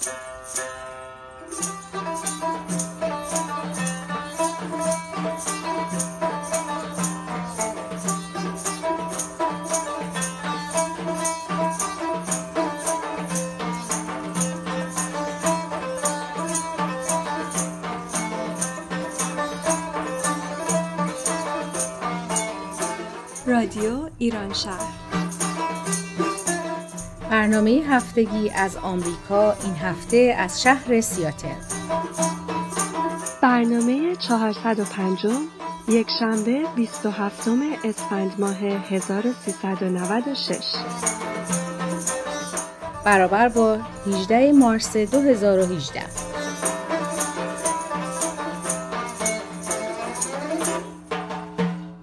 رادیو هفتگی از آمریکا این هفته از شهر سیاتل. برنامه 405 یک شنبه 27 اسفند ماه 1396 برابر با 18 مارس 2018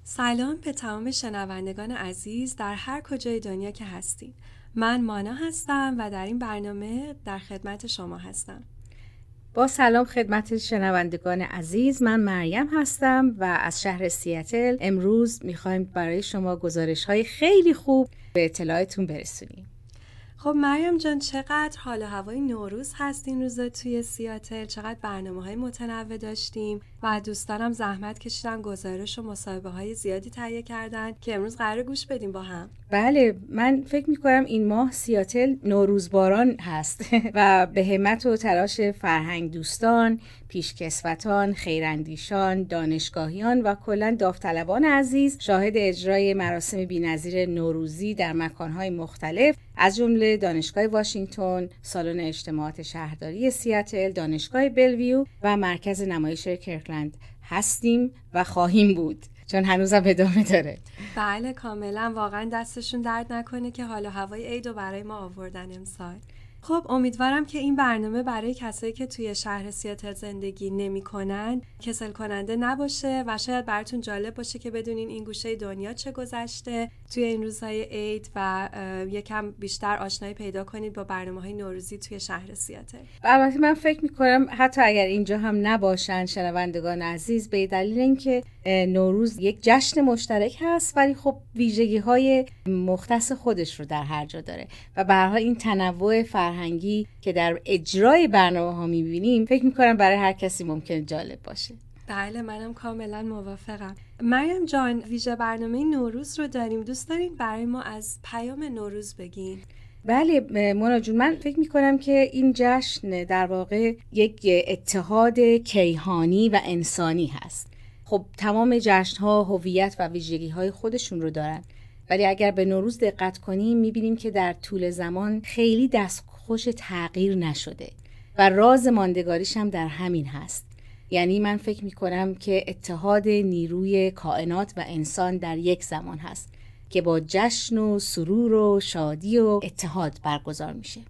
سلام به تمام شنوندگان عزیز در هر کجای دنیا که هستین. من مانا هستم و در این برنامه در خدمت شما هستم. با سلام خدمت شنوندگان عزیز من مریم هستم و از شهر سیاتل امروز می‌خوایم برای شما گزارش های خیلی خوب به اطلاعتون برسونیم. خب مریم جان چقدر حال هوای نوروز هست این روزا توی سیاتل؟ چقدر برنامه های متنوع داشتیم؟ و دوستانم زحمت کشیدن گزارش و مصاحبه های زیادی تهیه کردن که امروز قرار گوش بدیم با هم. بله من فکر می‌کنم این ماه سیاتل نوروزباران هست و به همت و تلاش فرهنگ دوستان پیشکسوتان، خیراندیشان، دانشگاهیان و کلا داوطلبان عزیز شاهد اجرای مراسم بینظیر نوروزی در مکانهای مختلف از جمله دانشگاه واشنگتن، سالن اجتماعات شهرداری سیاتل، دانشگاه بلویو و مرکز نمایش کرکلند هستیم و خواهیم بود. چون هنوزم ادامه داره. بله کاملا. واقعا دستشون درد نکنه که حالا هوای عید و برای ما آوردن امسال. خب امیدوارم که این برنامه برای کسایی که توی شهر سیاتل زندگی نمی‌کنن کسل کننده نباشه و شاید براتون جالب باشه که بدونین این گوشه دنیا چه گذشته. توی این روزهای عید و یکم بیشتر آشنایی پیدا کنید با برنامه های نوروزی توی شهر سیاتل. البته من فکر می‌کنم حتی اگر اینجا هم نباشن شنوندگان عزیز به دلیل اینکه نوروز یک جشن مشترک هست ولی خب ویژگی های مختص خودش رو در هر جا داره. و برها این تنوع فرهنگی که در اجرای برنامه ها می‌بینیم فکر می‌کنم برای هر کسی ممکن جالب باشه. بله منم کاملا موافقم. مریم جان ویژه برنامه نوروز رو داریم. دوست دارین برای ما از پیام نوروز بگین؟ بله مونا جون من فکر می‌کنم که این جشن در واقع یک اتحاد کیهانی و انسانی هست. خب تمام جشن ها هویت و ویژگی های خودشون رو دارن. ولی اگر به نوروز دقت کنیم می‌بینیم که در طول زمان خیلی دستخوش تغییر نشده و راز ماندگاریش هم در همین هست. یعنی من فکر می‌کنم که اتحاد نیروی کائنات و انسان در یک زمان هست که با جشن و سرور و شادی و اتحاد برگزار میشه.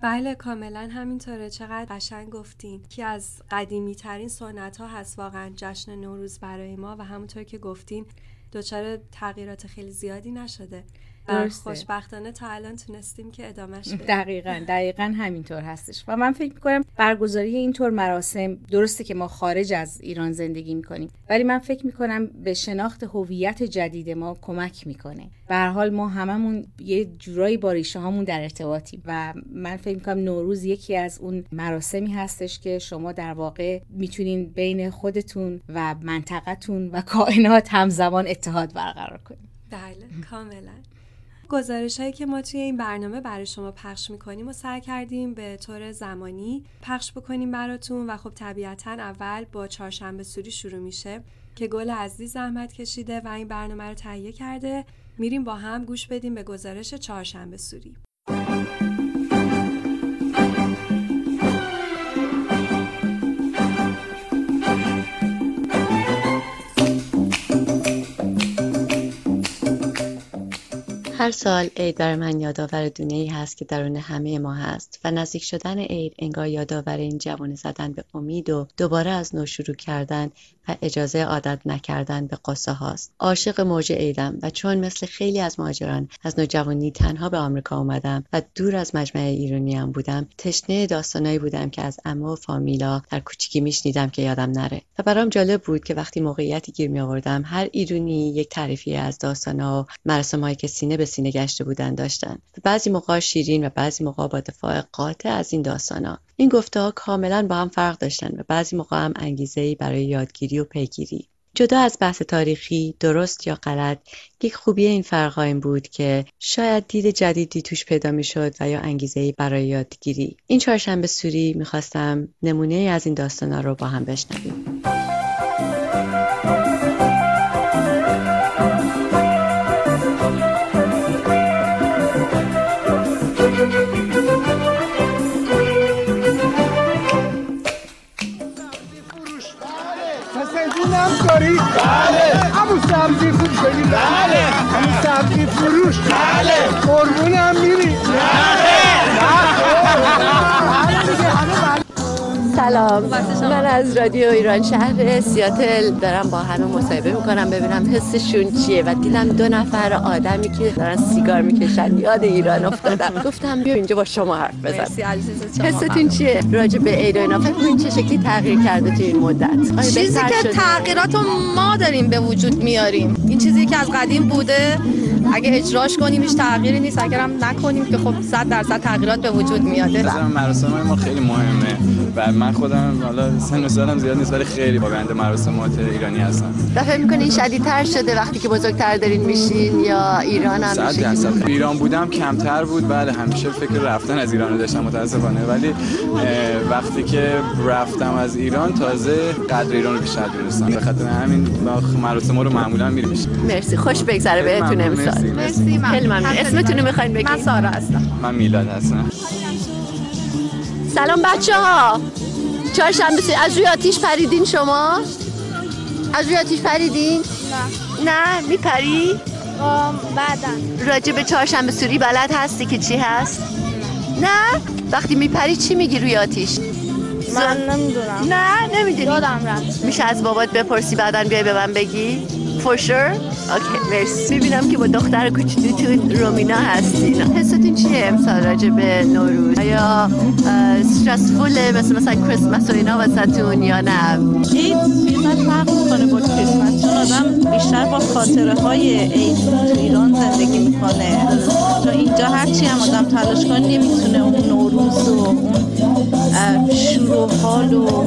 بله کاملا همینطوره. چقدر قشنگ گفتین. که از قدیمی ترین سنت ها هست واقعا جشن نوروز برای ما و همونطور که گفتین دچار تغییرات خیلی زیادی نشده. خوشبختانه تا الان تونستیم که ادامهش بدیم. دقیقا دقیقا همینطور هستش. و من فکر می‌کنم برگزاری اینطور مراسم درسته که ما خارج از ایران زندگی می‌کنیم ولی من فکر می‌کنم به شناخت هویت جدید ما کمک می‌کنه. به حال ما هممون یه جورایی با ریشه هامون در ارتباطیم و من فکر می‌کنم نوروز یکی از اون مراسمی هستش که شما در واقع می‌تونین بین خودتون و منطقتون و کائنات همزمان اتحاد برقرار کنید بله کاملا. گزارش هایی که ما توی این برنامه برای شما پخش می‌کنیم و سعی کردیم به طور زمانی پخش بکنیم براتون و خب طبیعتا اول با چهارشنبه سوری شروع میشه که گل عزیز زحمت کشیده و این برنامه رو تهیه کرده. میریم با هم گوش بدیم به گزارش چهارشنبه سوری. هر سال عید برای من یادآور دونه ای هست که درون همه ما هست و نزدیک شدن عید انگار یادآور این جوانه زدن به امید و دوباره از نو شروع کردن و اجازه عادت نکردن به قصه هاست. عاشق موج عیدم و چون مثل خیلی از مهاجران از نوجوانی تنها به آمریکا اومدم و دور از مجمع ایرانی هم بودم تشنه داستانایی بودم که از اما و فامیلا در کوچیکی میشنیدم که یادم نره. و برام جالب بود که وقتی موقعیتی گیر می آوردم هر ایرونی یک تعریفی از داستانا و مراسمهایی که سینه به سینه گشته بودن داشتن. بعضی موقع شیرین و بعضی موقع با دفاع قاطع از این ها این گفته ها کاملا با هم فرق داشتن و بعضی موقع هم انگیزه برای یادگیری و پیگیری. جدا از بحث تاریخی درست یا غلط یک خوبی این فرق این بود که شاید دید جدیدی توش پیدا می شد و یا انگیزه برای یادگیری. این چهارشنبه سوری می‌خواستم نمونه از این داستانا رو با هم بشنویم. بله. همون سبزی فروش بله. همون سبزی فروش. بله. قربونم میری؟ بله سلام. من از رادیو ایران شهر سیاتل دارم با همه مصاحبه می‌کنم ببینم حسشون چیه و دیدم دو نفر آدمی که دارن سیگار می‌کشن یاد ایران افتادم. گفتم بیا اینجا با شما حرف بزن حستون چیه؟ راجع به اینا. فکر چه شکلی تغییر کرده تو این مدت؟ چیزی که تغییرات ما داریم به وجود میاریم. این چیزی که از قدیم بوده اگه اجراش کنیم هیچ تغییری نیست. اگرم نکنیم که خب 100 درصد تغییرات به وجود میاده. مراسم ما خیلی مهمه. و من خودم حالا سن و سالم زیاد نیست ولی خیلی با بنده مراسمات ایرانی هستم. فکر می‌کنین شدیدتر شده وقتی که بزرگتر دارین میشین یا ایران هم میشین؟ ایران بودم کمتر بود بله همیشه فکر رفتن از ایران داشتم متاسفانه ولی وقتی که رفتم از ایران تازه قدر ایران رو بیشتر دونستم. به خاطر همین مراسم رو معمولا میریم مرسی. خوش بگذره بهتون امسال. مرسی. خیلی ممنون. اسمتون رو می‌خواین بگید من سارا هستم. من میلاد هستم. سلام بچه ها چهارشنبه از روی آتیش پریدین شما؟ از روی آتیش پریدین؟ نه نه میپری؟ بعدا راجع به چهارشنبه سوری بلد هستی که چی هست؟ نه وقتی میپری چی میگی روی آتیش؟ من نمی‌دونم نه نمی‌دونی. یادم رفت. میشه از بابات بپرسی بعدا بیای به من بگی؟ for sure. اوکی مرسی. می‌بینم که با دختر کوچولو تو رومینا هستین حستون چیه امسال راجع به نوروز؟ آیا استرسفوله مثل مثلا کریسمس و اینا واسهتون یا نه؟ عید بیشتر فرق می‌کنه با کریسمس چون آدم بیشتر با خاطره های عید تو ایران زندگی می‌کنه. چون اینجا هرچی هم آدم تلاش کنه نمی‌تونه اون نوروز و اون و حال و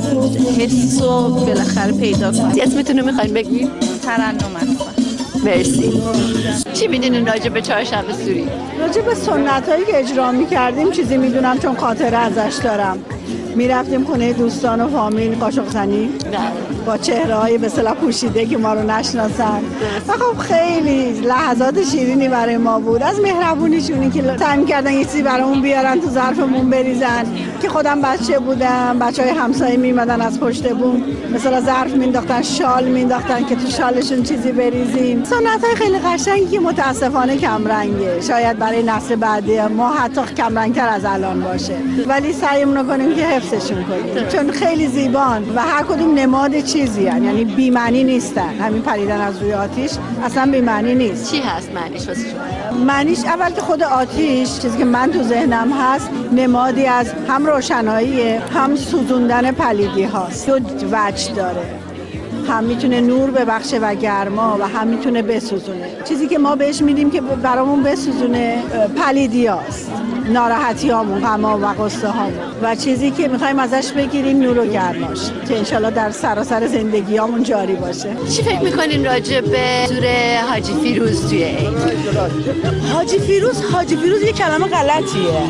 حس و بالاخره پیدا کنه اسمتون رو می‌خواین بگید ترنم هستم مرسی. چی می‌دونین راجع به چهارشنبه سوری؟ راجع به سنت هایی که اجرا می‌کردیم چیزی می‌دونم چون خاطره ازش دارم. می‌رفتیم خونه دوستان و فامیل قاشق زنی با چهره های به پوشیده که ما رو نشناسن. و خب خیلی لحظات شیرینی برای ما بود. از مهربونیشونی که سعی کردن یه چیزی برامون بیارن تو ظرفمون بریزن. که خودم بچه بودم بچه های همسایه میمدن از پشت بون مثلا ظرف مینداختن شال مینداختن که تو شالشون چیزی بریزیم. سنت های خیلی قشنگی که متاسفانه کمرنگه. شاید برای نسل بعدی ما حتی کمرنگتر از الان باشه. ولی سعیمون کنیم که حفظشون کنیم. چون خیلی زیبان و هر کدوم نماد چیزی هن. یعنی بیمعنی نیستن. همین پریدن از روی آتیش اصلا بیمعنی نیست. چی هست معنیش واسه معنیش اول که خود آتیش چیزی که من تو ذهنم هست نمادی از هم روشنایی هم سوزوندن پلیدی هاست. دو وجه داره. هم می‌تونه نور ببخشه و گرما و هم می‌تونه بسوزونه. چیزی که ما بهش میدیم که برامون بسوزونه پلیدیاست. ناراحتی هامون غما و قصه هامون و چیزی که می‌خوایم ازش بگیریم نور و گرماش که انشالله در سراسر زندگی هامون جاری باشه. چی فکر می‌کنین راجع به سور حاجی فیروز توی عید؟ حاجی فیروز حاجی فیروز یه کلمه غلطیه.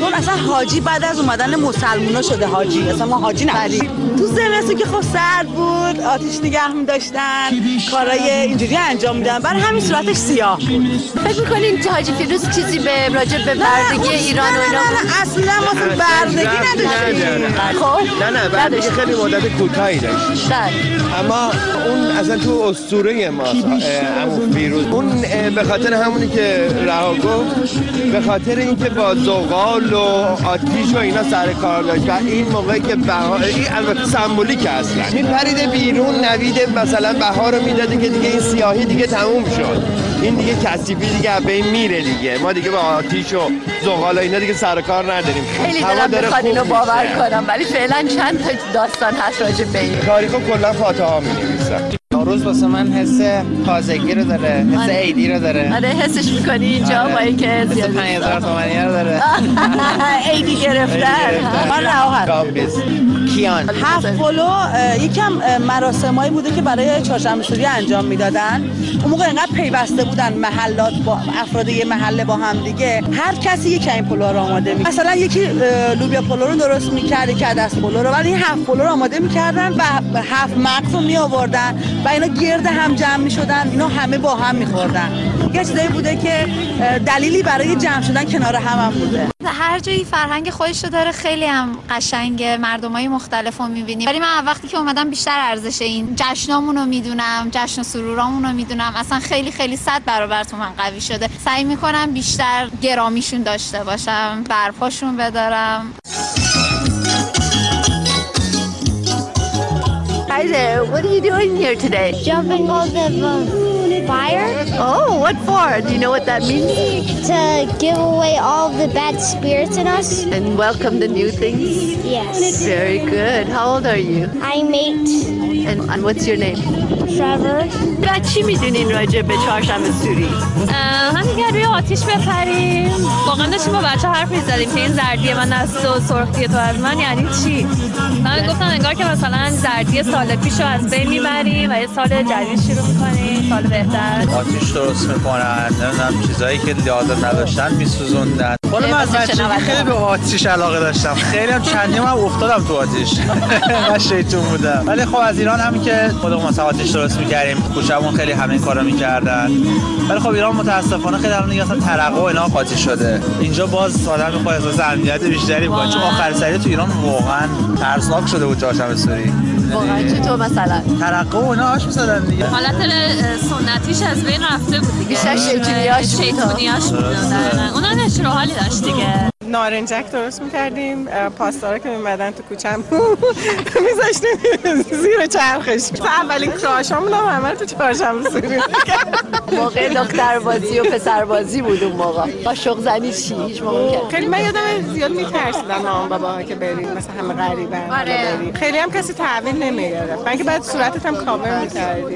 چون اصلا حاجی بعد از اومدن مسلمونا شده حاجی اصلا ما حاجی نداریم تو زمستون که خب سرد بود آتیش نگه می داشتن کارای اینجوری انجام میدن برای همین صورتش سیاه بود. فکر می‌کنین که حاجی فیروز چیزی به راجع به بردگی ایران و اینا نه اصلا ما بردگی نداشتیم. خب نه نه بردگی خیلی مدت کوتاهی داشت اما اون اصلا تو اسطوره ما امو فیروز. اون به خاطر همونی که رها گفت به خاطر اینکه با زغال و آتیش و اینا سر کار داشت. و این موقعی که بهار این البته سمبولیک اصلا. میپریده بیرون نوید مثلا بهار رو می‌داده که دیگه این سیاهی دیگه تموم شد. این دیگه کثیفی دیگه به این میره دیگه. ما دیگه با آتیش و زغال و اینا دیگه سر کار نداریم. خیلی دلم می‌خواد اینو باور کنم ولی فعلا چند تا داستان هست راجع به این. تاریخ کلا فاتحه ها می نوروز واسه من حس تازگی رو داره حس آره. عیدی رو داره آره حسش می‌کنی اینجا آره. با اینکه حس زیاد 5000 تومانی رو داره عیدی گرفتن من. گامبیز کیان هفت پلو یکم مراسمایی بوده که برای چهارشنبه سوری انجام می‌دادن. اون موقع انقدر پیوسته بودن محلات با افراد یه محله با هم دیگه. هر کسی یک این پلو رو آماده می مثلا یکی لوبیا پلو رو درست می‌کرد یکی عدس پلو رو. ولی هفت پلو رو آماده می‌کردن و هفت مغز رو می آوردن و اینا گرد هم جمع می‌شدن. اینا همه با هم میخوردن. یه چیزایی بوده که دلیلی برای جمع شدن کنار هم هم بوده. هر جایی فرهنگ خودش رو داره خیلی هم قشنگه. مردم های مختلف رو می‌بینیم ولی من وقتی که اومدم بیشتر ارزش این جشنامون رو می‌دونم جشن و سرورامون رو می‌دونم. اصلا خیلی خیلی صد برابر تو من قوی شده. سعی می‌کنم بیشتر گرامیشون داشته باشم برپاشون بدارم. Hi there, what are you doing here today? Jumping on the um, fire. Oh, what for? Do you know what that means? To give away all the bad spirits in us. And welcome the new things? Yes. Very good. How old are you? I'm eight. And, and what's your name? Trevor. بعد چی می‌دونین راجع به چهارشنبه سوری؟ همین که روی آتیش بپریم واقعا داشتیم با بچه حرف می‌زدیم که این زردی من از تو سرخی تو از من یعنی چی من گفتم انگار که مثلا زردی سال پیش رو از بین می‌بریم و یه سال جدید شروع می‌کنیم سال بهتر. آتیش درست می‌کنن نمی‌دونم چیزایی که یاد نداشتن میسوزوندن. خود من از بچگی خیلی به آتیش علاقه داشتم؟ خیلی هم چندی هم افتادم تو آتیش. من شیطون بودم. ولی خب از ایران هم که خودمون مثلا آتیش درست می‌کردیم کوچه‌مون خیلی همه این کارا می‌کردن. ولی خب ایران متاسفانه خیلی الان دیگه اصلا ترقه و اینا قاطی شده. اینجا باز آدم می‌خواد احساس امنیت بیشتری بکنه چون آخر سری تو ایران واقعا ترسناک شده بود چهارشنبه سوری. واقعا چطور مثلا؟ ترقه و اینا آش می‌زدن دیگه. حالت سنتیش از بین رفته بود دیگه. بیشتر شیطونیاش بود. شیطونیاش بود. دقیقاً. اونم نشر و حالی داشت دیگه. نارنجک درست می‌کردیم. پاستا رو که میمدن تو کوچم میذاشتیم زیر چرخش. تو اولین کراشامون هم همه تو چهارشنبه سوری موقع دختر بازی و پسر بازی بود اون موقع. قاشق زنی چی؟ هیچ موقع؟ خیلی من یادم زیاد میترسیدن مامان باباها که بریم مثلا همه غریبن آره. خیلی هم کسی تحویل نمی‌گرفت من که بعد صورتت هم کاور می‌کردی.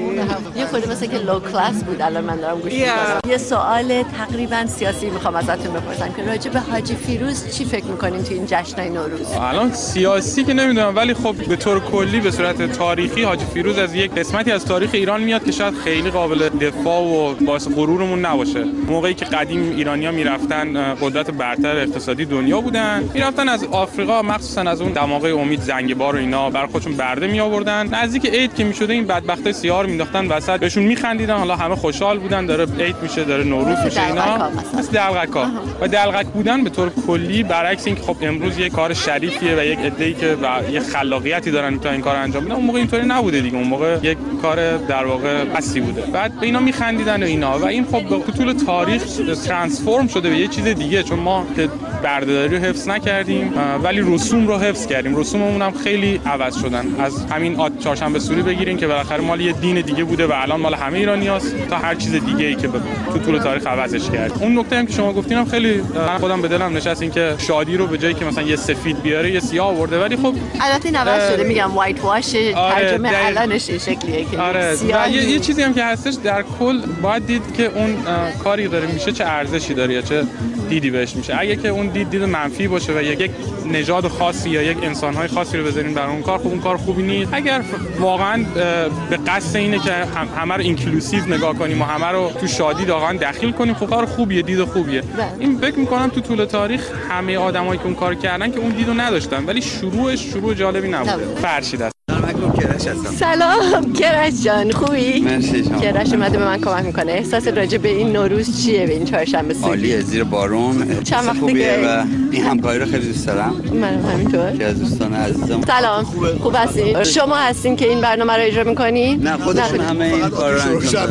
یه خورده مثل که لو کلاس بود الان من دارم گوش Yeah. می‌کنم یه سوال تقریبا سیاسی می‌خوام ازتون بپرسم که راجع به حاجی فیروز چی فکر می‌کنین تو این جشنای نوروز؟ الان سیاسی که نمی‌دونم ولی خب به طور کلی به صورت تاریخی حاجی فیروز از یک قسمتی از تاریخ ایران میاد که شاید خیلی قابل دفاع و باعث غرورمون نباشه. موقعی که قدیم ایرانیا می‌رفتن قدرت برتر اقتصادی دنیا بودن. می‌رفتن از آفریقا مخصوصا از اون دماغه امید زنگبار و اینا بر خودشون برده می آوردن نزدیک عید که می‌شده این بدبختای سیاه رو مینداختن وسط بهشون میخندیدن. حالا همه خوشحال بودن داره عید میشه داره نوروز میشه اینا. مثل دلغکا و دلغک بودن به طور کلی برعکس اینکه خب امروز یه کار شریفیه و یک عده‌ای که و یه خلاقیتی دارن تا این کار انجام بدن اون موقع اینطوری نبوده دیگه. اون موقع یک کار در واقع اصلی بوده. بعد به اینا میخندیدن و اینا. و این خب به طول تاریخ ترانسفورم شده به یه چیز دیگه چون ما بردهداری رو حفظ نکردیم ولی رسوم رو حفظ کردیم. رسوممون هم خیلی عوض شدن. از همین آت چهارشنبه سوری بگیرین که بالاخره مال یه دین دیگه بوده و الان مال همه ایرانیاست تا هر چیز دیگه ای که تو طول تاریخ عوضش کرد. اون نکته هم که شما گفتین خیلی من خودم به دلم نشست این که شادی رو به جایی که مثلا یه سفید بیاره یه سیاه آورده ولی خب البته این عوض شده میگم وایت واش آره، ترجمه دقیق. الانش این شکلیه که آره یه, یه چیزی هم که هستش در کل باید دید که اون کاری داره میشه چه ارزشی داره یا چه دیدی بهش میشه. اگه که اون دید دید منفی باشه و یک نژاد خاصی یا یک انسانهای خاصی رو بذارین برای اون کار خب اون کار خوبی نیست. اگر واقعا به قصد اینه که هم- همه رو اینکلوسیو نگاه کنیم و همه رو تو شادی واقعا دخیل کنیم خب کار خوبیه دید خوبیه. این فکر می‌کنم تو طول تاریخ همه آدمایی که اون کار کردن که اون دیدو نداشتن ولی شروعش شروع جالبی نبوده. فرشید است سلام. کرش جان خوبی؟ مرسی شما. کرش اومده به من کمک می‌کنه. احساس راجع به این نوروز چیه به این چهارشنبه سوری؟ عالیه زیر بارون. چند خوبیه که- و این همکاری رو خیلی دوست دارم. منم همینطور. که از دوستان عزیزم. سلام. خوب هستین؟ شما هستین که این برنامه رو اجرا می‌کنین نه خودشون همه این کار رو انجام.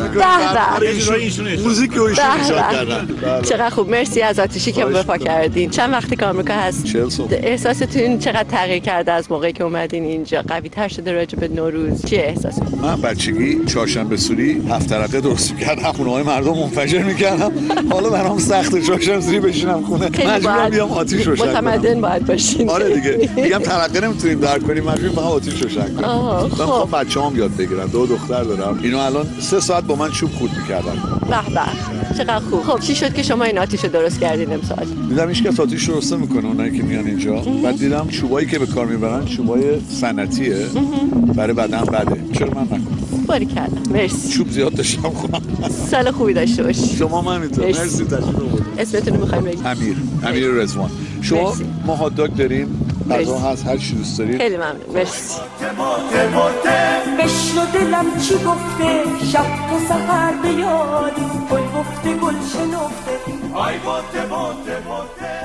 موزیک رو ایشون ایجاد. کردن. چقدر خوب. مرسی از آتیشی که بپا کردین. چند وقتی که آمریکا هست. احساستون چقدر تغییر کرده از موقعی که اومدین اینجا؟ قوی تر شده راجع به نوروز. چه احساسی من بچگی چهارشنبه سوری هفت ترقه درست می‌کردم. خونه های مردم منفجر می‌کردم. حالا برام سخت چهارشنبه سوری بشینم خونه. مجبورم بیام آتیش روشن کنم. متمدن باید باشین. آره دیگه. میگم ترقه نمی‌تونیم درک کنیم. مجبوریم فقط آتیش روشن کنیم. من خب. بچه‌هام یاد بگیرن. دو دختر دارم. اینو الان سه ساعت با من چوب خورد می‌کردن. به به. چقدر خوب. خب چی شد که شما این آتیش رو درست کردین امسال؟ دیدم هیچ کس آتیش درسته می‌کنه اونایی که میان اینجا. بعد دیدم چوبایی که به کار می‌برن چوبای سنتیه برای بدن بده چرا من نکنم باری کردم مرسی. چوب زیاد داشتم خودم سال خوبی داشته باشی. شما هم همینطور مرسی. مرسی تشریف آوردید اسمتون رو می‌خوایم بگید امیر. امیر رزوان شما. ما هات داگ داریم. غذا. هست هر چی دوست دارید. خیلی ممنون. مرسی. بشنو دلم چی گفته؟ شب تا سحر بیاد گل گفته گل شنفته.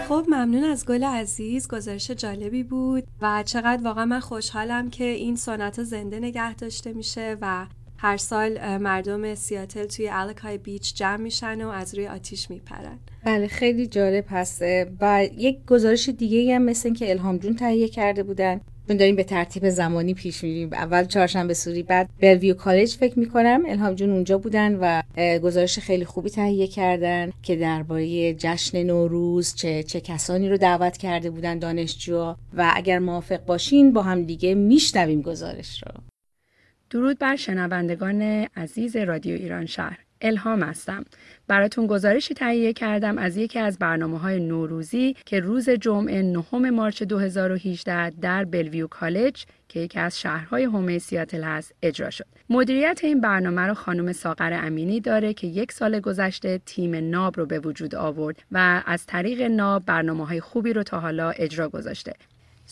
خب ممنون از گل عزیز. گزارش جالبی بود و چقدر واقعا من خوشحالم که این سنت زنده نگه داشته میشه و هر سال مردم سیاتل توی الکای بیچ جمع میشن و از روی آتیش میپرن. بله خیلی جالب هست. و یک گزارش دیگه هم مثل که الهام جون تهیه کرده بودن. چون داریم به ترتیب زمانی پیش میریم. اول چهارشنبه سوری بعد بلویو کالج فکر می‌کنم. الهام جون اونجا بودن و گزارش خیلی خوبی تهیه کردن که درباره جشن نوروز چه چه کسانی رو دعوت کرده بودن دانشجوها. و اگر موافق باشین با هم دیگه میشنویم گزارش رو. درود بر شنوندگان عزیز رادیو ایران شهر. الهام هستم. براتون گزارشی تهیه کردم از یکی از برنامه های نوروزی که روز جمعه نهم مارچ 2018 در بلویو کالج که یکی از شهرهای حومه سیاتل هست اجرا شد. مدیریت این برنامه رو خانم ساغر امینی داره که یک سال گذشته تیم ناب رو به وجود آورد و از طریق ناب برنامه های خوبی رو تا حالا اجرا گذاشته.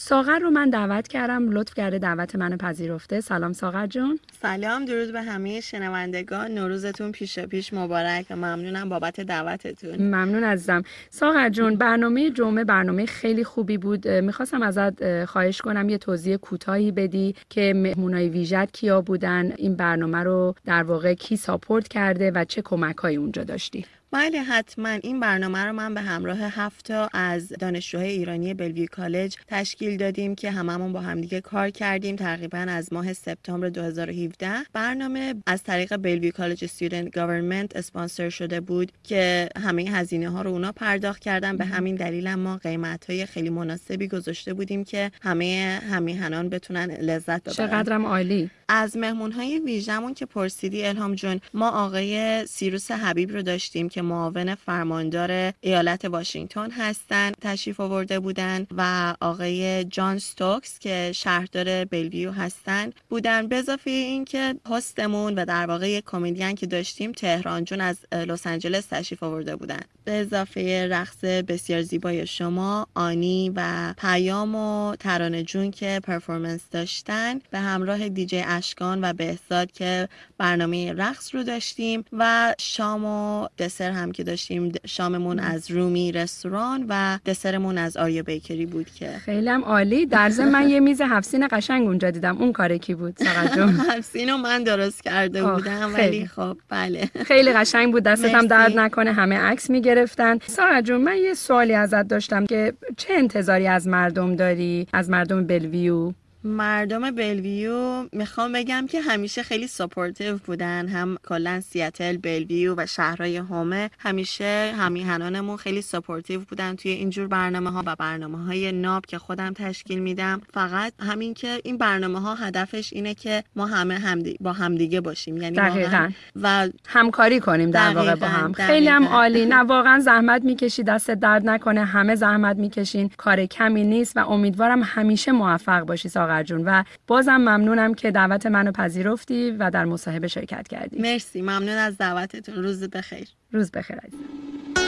ساغر رو من دعوت کردم. لطف کرده دعوت منو پذیرفته. سلام ساغر جون سلام درود به همه شنوندگان. نوروزتون پیش پیش مبارک و ممنونم بابت دعوتتون. ممنون عزیزم. ساغر جون برنامه جمعه برنامه خیلی خوبی بود. می‌خواستم ازت اه، خواهش کنم یه توضیح کوتاهی بدی که مهمونای ویژت کیا بودن. این برنامه رو در واقع کی support کرده و چه کمکهایی اونجا داشتی؟ بله حتما. این برنامه رو من به همراه هفتا از دانشجوهای ایرانی Bellevue College تشکیل دادیم که هممون با همدیگه کار کردیم تقریبا از ماه سپتامبر 2017 برنامه از طریق Bellevue College Student Government اسپانسر شده بود که همه هزینه ها رو اونا پرداخت کردن. به همین دلیل هم ما قیمت های خیلی مناسبی گذاشته بودیم که همه هم‌میهنان بتونن لذت ببرن. چقدرم عالی. از مهمون های ویژمون که پرسیدی الهام جون ما آقای سیروس حبیب رو داشتیم که معاون فرماندار ایالت واشنگتن هستن تشریف آورده بودن و آقای جان ستوکس که شهردار بلویو هستن بودن. به اضافه اینکه host مون و در واقع یک کمدین که داشتیم تهران جون از لس آنجلس تشریف آورده بودن. به اضافه رقص بسیار زیبای شما آنی و پیام و ترانه جون که performance داشتن به همراه دیجی اشکان و بهزاد که برنامه رقص رو داشتیم و شام و دسر هم که داشتیم شاممون از رومی رستوران و دسرمون از آریا بیکری بود که. خیلی هم عالی. در ضمن من یه میز هفسین قشنگ اونجا دیدم. اون کار کی بود؟ ساغر جون. هفسینو من درست کرده بودم. ولی خب بله. خیلی قشنگ بود. مرسی. درد نکنه. همه عکس می‌گرفتن. سارا جون من یه سوالی ازت داشتم که چه انتظاری از مردم داری؟ از مردم بلویو؟ مردم بلویو می‌خوام بگم که همیشه خیلی supportive بودن. هم کلا سیاتل بلویو و شهرهای حومه همیشه هم‌میهنانمون خیلی supportive بودن توی اینجور برنامه ها و برنامه های ناب که خودم تشکیل میدم. فقط همین که این برنامه ها هدفش اینه که ما همه همدی با همدیگه باشیم. یعنی دقیقاً. واقعاً و همکاری کنیم در واقع با دقیقاً، هم. خیلی هم دقیقاً. عالی. نه واقعا زحمت می‌کشی دست درد نکنه. همه زحمت می‌کشین. کار کمی نیست و امیدوارم همیشه موفق باشی ساغر. جون و بازم ممنونم که دعوت منو پذیرفتی و در مصاحبه شرکت کردی. مرسی. ممنون از دعوتتون. روز بخیر. روز بخیر عزیزم.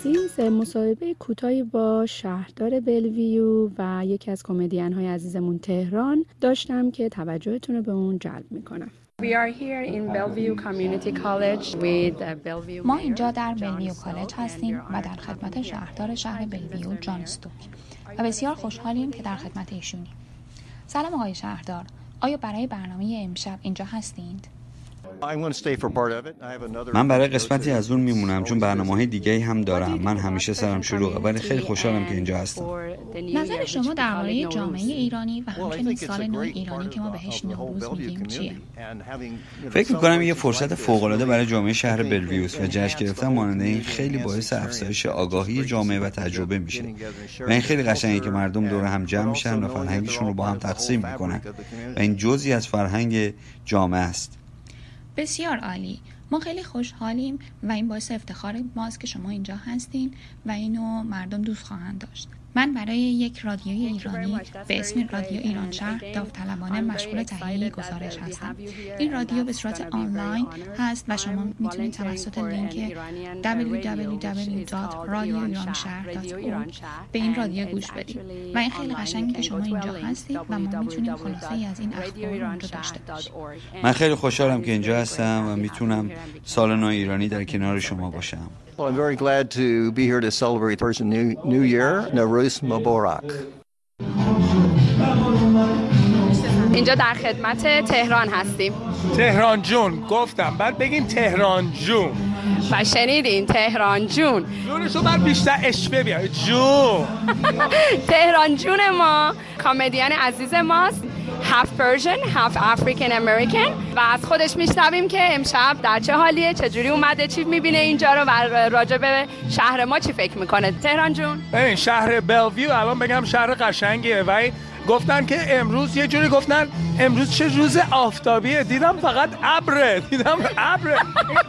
عزیز مصاحبه کوتاهی با شهردار بلویو و یکی از کمدین های عزیزمون تهران. داشتم که توجهتون رو به اون جلب می‌کنم. We are here in Bellevue Community College with uh, Bellevue ما اینجا در بلویو کالج هستیم و در خدمت شهردار شهر بلویو جان استوک و بسیار خوشحالیم که در خدمت ایشونیم. سلام آقای شهردار. آیا برای برنامه امشب اینجا هستید؟ من برای قسمتی از اون میمونم چون برنامه های دیگه هم دارم. من همیشه سرم شلوغه ولی خیلی خوشحالم که اینجا هستم. نظر شما درباره جامعه ایرانی و همچنین سال نو ایرانی که ما بهش نوروز میگیم چیه؟ فکر می‌کنم یه فرصت فوقالعاده برای جامعه شهر بلویوس و جشن گرفتن مانند این خیلی باعث افزایش آگاهی جامعه و تجربه میشه. و این خیلی قشنگه که مردم دور هم جمع میشن و فرهنگشون رو با هم تقسیم می‌کنن. و این جزئی از فرهنگ جامعه است بسیار عالی. ما خیلی خوشحالیم و این باعث افتخار ماست که شما اینجا هستین و اینو مردم دوست خواهند داشت. من برای یک رادیوی ایرانی به اسم رادیو ایران شهر داوطلبانه مشغول تهیه گزارش هستم. این رادیو به صورت آنلاین هست و شما می‌تونید توسط لینک www.radioiranshahr.org به این رادیو گوش بدید. و این خیلی قشنگه که شما اینجا هستید و ما می‌تونیم خلاصه ای از این اخبار رو داشته باشیم. من خیلی خوشحالم که اینجا هستم و می‌تونم سال نو ایرانی در کنار شما باشم. Well, I'm very glad to be here to celebrate the Persian New, New Year, Nowruz Mubarak. اینجا در خدمت تهران هستیم تهران جون گفتم بعد بگیم تهران جون و شنیدین تهران جون. جونشو بعد بیشتر اشبه بیا جون. تهران جون ما comedian عزیز ماست half Persian half African American و از خودش میشنویم که امشب در چه حالیه چجوری اومده چی می‌بینه اینجا رو و راجع به شهر ما چی فکر می‌کنه. تهران جون. ببین شهر بلویو الان بگم شهر قشنگیه. و گفتن که امروز یه جوری گفتن امروز چه روز آفتابیه؟ دیدم فقط ابره. دیدم ابره.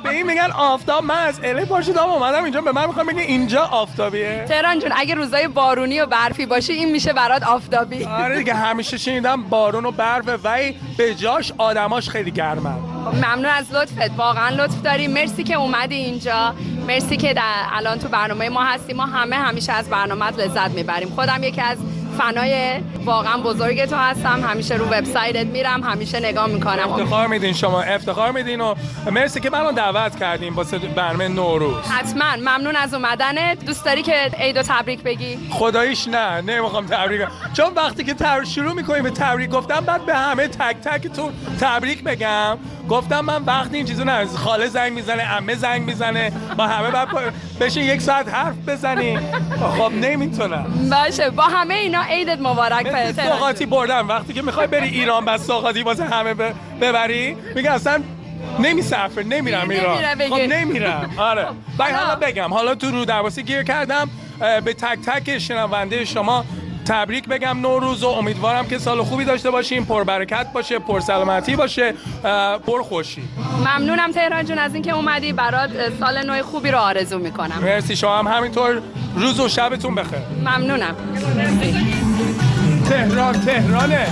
به این میگن آفتاب من از الی پاشو دام اومدم اینجا. به من می‌خوام بگن اینجا آفتابیه. تهران جون اگه روزای بارونی و برفی باشه این میشه برات آفتابی. آره دیگه همیشه شنیدم بارون و برف ولی به جاش آدماش خیلی گرمن. ممنون از لطفت. واقعا لطف داری. مرسی که اومدی اینجا. مرسی که در الان تو برنامه ما هستی. ما همه همیشه از برنامه لذت می‌بریم. خودم یکی از فنای واقعا بزرگ تو هستم. همیشه رو وبسایتت میرم همیشه نگاه می‌کنم. افتخار میدین شما افتخار میدین و مرسی که منو دعوت کردیم واسه برنامه نوروز. حتما. ممنون از اومدنت. دوست داری که عیدو تبریک بگی؟ خداییش نه نمی‌خوام تبریک چون وقتی که تبریک شروع می‌کنیم به تبریک گفتم بعد به همه تک تکتون تبریک بگم. گفتم من وقتی این چیزو نه خاله زنگ می‌زنه عمه زنگ می‌زنه. با همه بعد بشین یک ساعت حرف بزنی خب نمی‌تونم. باشه. با همه اینا عیدت مبارک سوغاتی بردم وقتی که می‌خوای بری ایران بس سوغاتی واسه همه ببری میگه اصلا نمیسافر نمیرم ایران. خب نمیرم. آره. بعد حالا بگم حالا تو رو درواسی گیر کردم به تک تک شنونده شما تبریک بگم نوروز و امیدوارم که سال خوبی داشته باشیم. پربرکت باشه پر سلامتی باشه پر خوشی ممنونم تهران جون از اینکه اومدی. برات سال نو خوبی رو آرزو می‌کنم. مرسی شما هم همینطور. روز و شبتون بخیر. ممنونم. تهران تهرانه.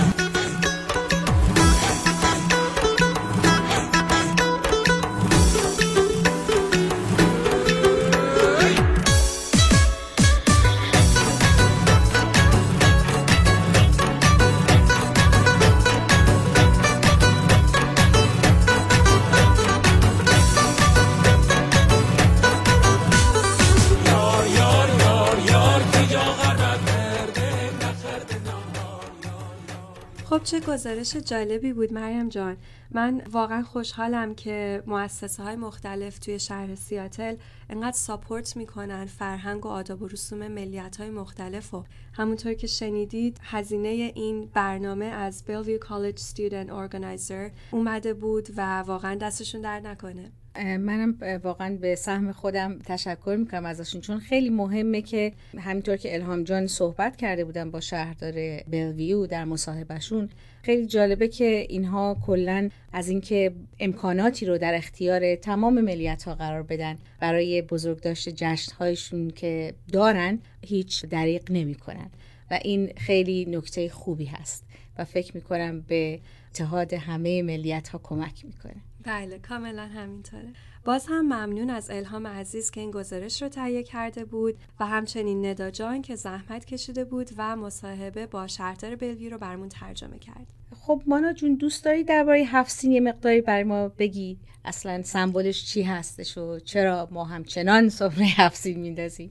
چه گزارش جالبی بود مریم جان. من واقعا خوشحالم که مؤسسه های مختلف توی شهر سیاتل انقدر ساپورت می‌کنن فرهنگ و آداب و رسوم ملیت های مختلف و همونطور که شنیدید هزینه این برنامه از بیلویو کالج Student Organizer اومده بود و واقعا دستشون در نکنه. منم واقعا به سهم خودم تشکر می‌کنم ازشون. چون خیلی مهمه که همینطور که الهام جان صحبت کرده بودن با شهردار بلویو در مصاحبهشون خیلی جالبه که اینها کلا از اینکه امکاناتی رو در اختیار تمام ملیت ها قرار بدن برای بزرگداشت جشن هایشون که دارن هیچ دریق نمی‌کنن. و این خیلی نکته خوبی هست و فکر می‌کنم به اتحاد همه ملیت ها کمک می‌کنه. بله کاملا همینطوره. باز هم ممنون از الهام عزیز که این گزارش رو تهیه کرده بود و همچنین ندا جان که زحمت کشیده بود و مصاحبه با شهردار بلوی رو برمون ترجمه کرد. خب مانا جون دوست داری درباره هفت سین یه مقداری برای ما بگی؟ اصلا سمبلش چی هستش و چرا ما همچنان سفره هفت سین میندازیم؟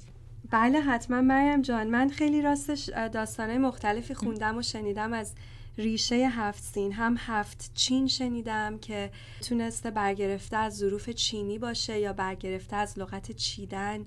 بله حتما مریم جان. من خیلی راستش داستانه مختلفی خوندم و شنیدم از ریشه هفت سین هم هفت چین شنیدم که تونسته برگرفته از ظروف چینی باشه یا برگرفته از لغت چیدن.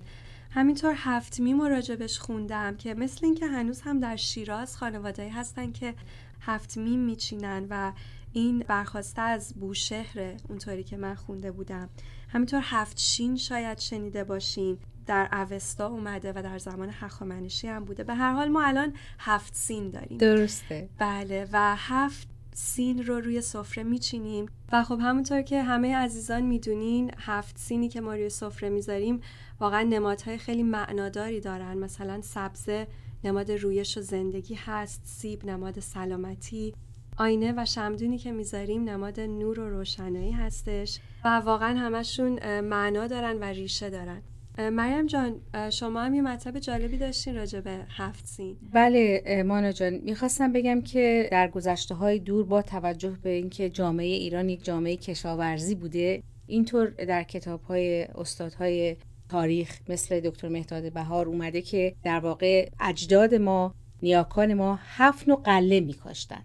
همینطور هفت می مراجبش خوندم که مثل اینکه هنوز هم در شیراز خانوادهایی هستن که هفت میم میچینن و این برخواسته از بوشهره اونطوری که من خونده بودم. همینطور هفت شین شاید شنیده باشین. در اوستا اومده و در زمان هخامنشی هم بوده. به هر حال ما الان هفت سین داریم. درسته. بله و هفت سین رو روی سفره میچینیم. و خب همونطور که همه عزیزان می‌دونین هفت سینی که ما روی سفره می‌ذاریم واقعا نمادهای خیلی معناداری دارن. مثلا سبزه نماد رویش و زندگی هست سیب نماد سلامتی آینه و شمدونی که می‌ذاریم نماد نور و روشنایی هستش. و واقعا همشون معنا دارن و ریشه دارن. مریم جان شما هم یه مطلب جالبی داشتین راجع به هفت سین. بله مانا جان می‌خواستم بگم که در گذشته های دور با توجه به اینکه جامعه ایران یک جامعه کشاورزی بوده اینطور در کتاب های استادهای تاریخ مثل دکتر مهداد بهار اومده که در واقع اجداد ما نیاکان ما هفت نوع قله میکاشتن.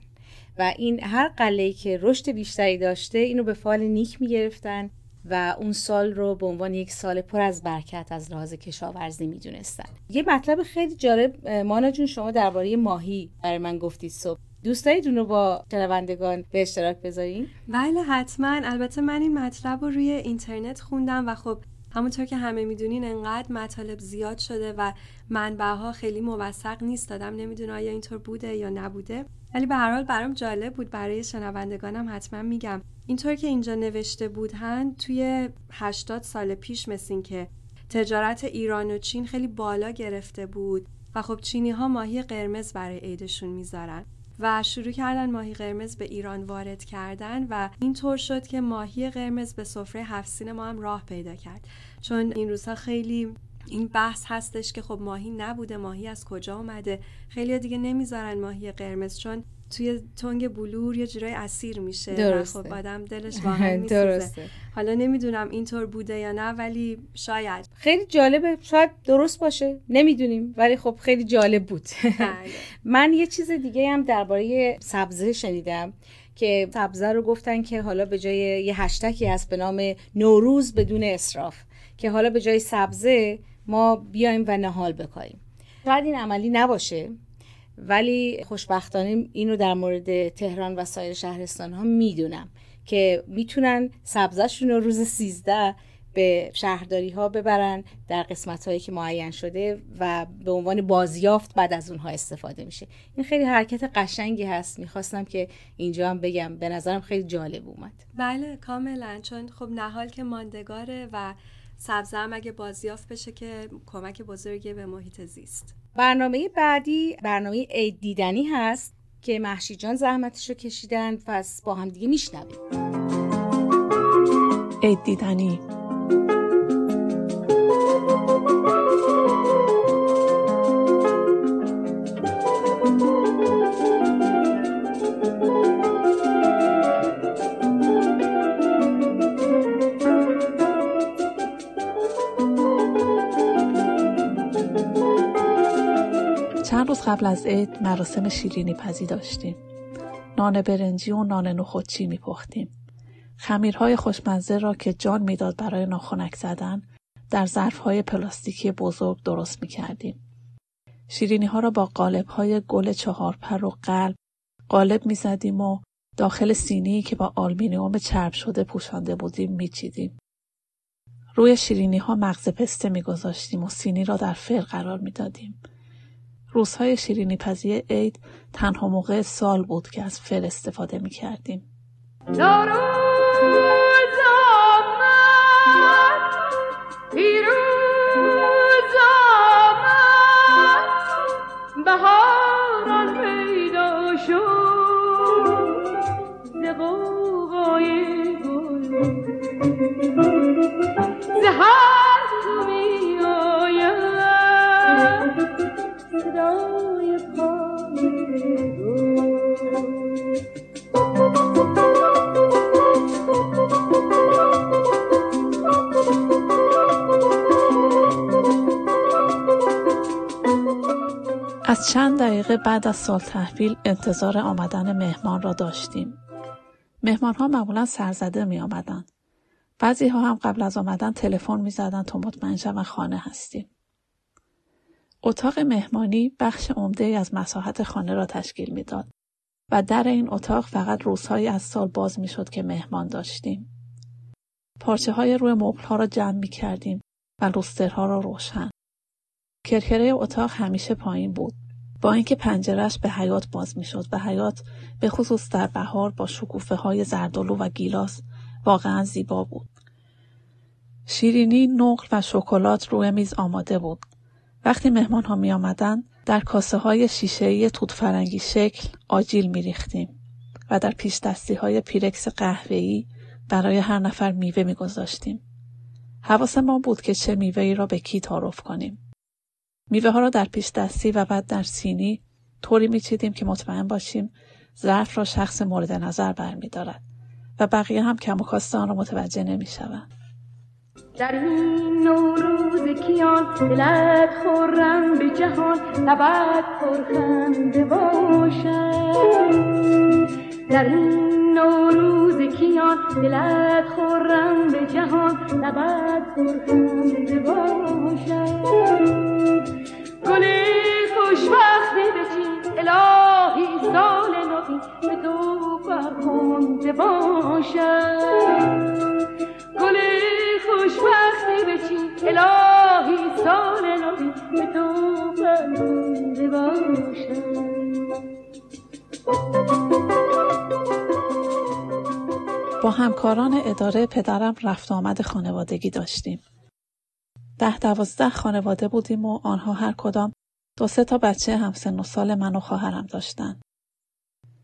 و این هر قله که رشد بیشتری داشته اینو به فال نیک می‌گرفتن. و اون سال رو به عنوان یک سال پر از برکت از لحاظ کشاورزی می‌دونستن. یه مطلب خیلی جالب مانا جون شما درباره ماهی برای من گفتید صبح. دوست دارید با شنوندگان به اشتراک بذارین؟ بله حتما. البته من این مطلب رو روی اینترنت خوندم و خب همونطور که همه می‌دونین انقدر مطالب زیاد شده و منبعها خیلی موثق نیست دادم نمی‌دونه آیا اینطور بوده یا نبوده. ولی به هر حال برام جالب بود برای شنوندگانم حتما میگم. اینطور که اینجا نوشته بودن توی 80 سال پیش مثل که تجارت ایران و چین خیلی بالا گرفته بود و خب چینی ها ماهی قرمز برای عیدشون می‌ذارن و شروع کردن ماهی قرمز به ایران وارد کردن و اینطور شد که ماهی قرمز به سفره هفسین ما هم راه پیدا کرد. چون این روزها خیلی این بحث هستش که خب ماهی نبوده ماهی از کجا اومده؟ خیلی دیگه نمی‌ذارن ماهی قرمز چون توی تنگ بلور یه جورای اسیر میشه درسته. خب آدم دلش واقعا درسته. حالا نمی‌دونم اینطور بوده یا نه ولی شاید. خیلی جالبه. شاید درست باشه. نمی‌دونیم. ولی خب خیلی جالب بود. بله. من یه چیز دیگه هم درباره سبزه شنیدم که سبزه رو گفتن که حالا به جای یه هشتکی هست به نام نوروز بدون اسراف که حالا به جای سبزه ما بیایم و نهال بکاریم. شاید این عملی نباشه ولی خوشبختانه اینو در مورد تهران و سایر شهرستان ها می‌دونم که می‌تونن سبزشون رو روز سیزده به شهرداری ها ببرن در قسمت هایی که معین شده و به عنوان بازیافت بعد از اونها استفاده میشه. این خیلی حرکت قشنگی هست. می‌خواستم که اینجا هم بگم. به نظرم خیلی جالب اومد. بله کاملا. چون خب نهال که ماندگاره و سبزه هم اگه بازیافت بشه که کمک بزرگی به محیط زیست. برنامه بعدی برنامه عید دیدنی هست که محشی جان زحمتش رو کشیدن پس با هم دیگه میشنویم. عید دیدنی. چند روز قبل از عید مراسم شیرینی پزی داشتیم. نان برنجی و نان نخودچی میپختیم. خمیرهای خوشمزه را که جان می‌داد برای ناخنک زدن در ظرفهای پلاستیکی بزرگ درست می‌کردیم. شیرینی ها را با قالب های گل چهارپر و قلب قالب می‌زدیم و داخل سینی که با آلمینیوم چرب شده پوشانده بودیم میچیدیم. روی شیرینی ها مغز پسته میگذاشتیم و سینی را در فر قرار می‌دادیم. روزهای شیرینی پزی عید تنها موقع سال بود که از فر استفاده می کردیم. بهاران از چند دقیقه بعد از سال تحویل انتظار آمدن مهمان را داشتیم. مهمان ها معمولا سرزده می آمدن. بعضی ها هم قبل از آمدن تلفن می زدن تا مطمئن شوند خانه هستیم. اتاق مهمانی بخش عمده از مساحت خانه را تشکیل می‌داد و در این اتاق فقط روزهایی از سال باز می شد که مهمان داشتیم. پارچه های روی مبل ها را جمع می کردیم و لوسترها را روشن. کرکره اتاق همیشه پایین بود با اینکه پنجرش به حیات باز می‌شد و حیات به خصوص در بهار با شکوفه های زردالو و گیلاس واقعا زیبا بود. شیرینی، نقل و شکلات روی میز آماده بود. وقتی مهمان ها می آمدن در کاسه های شیشه توت فرنگی شکل آجیل می ریختیم و در پیش دستی های پیرکس قهوه‌ای برای هر نفر میوه می گذاشتیم. حواس ما بود که چه میوه را به کی تعارف کنیم. میوه ها را در پیش دستی و بعد در سینی طوری میچیدیم که مطمئن باشیم ظرف را شخص مورد نظر برمیدارد و بقیه هم کم و آن را متوجه نمی‌شوند در این نوروز کیان دلت خورم به جهان نبد پرخنده باشد در این نوروز کیان دلت خورم به جهان نبد پرخنده باشد گل خوشبختی بچین الهی سال نوی به تو فرخونده باشد. گل خوشبختی بچین. الهی سال نوی به تو فرخونده باشد. با همکاران اداره پدرم رفت آمد خانوادگی داشتیم. ده دوازده خانواده بودیم و آنها هر کدام دو سه تا بچه همسن و سال من و خواهرم داشتن.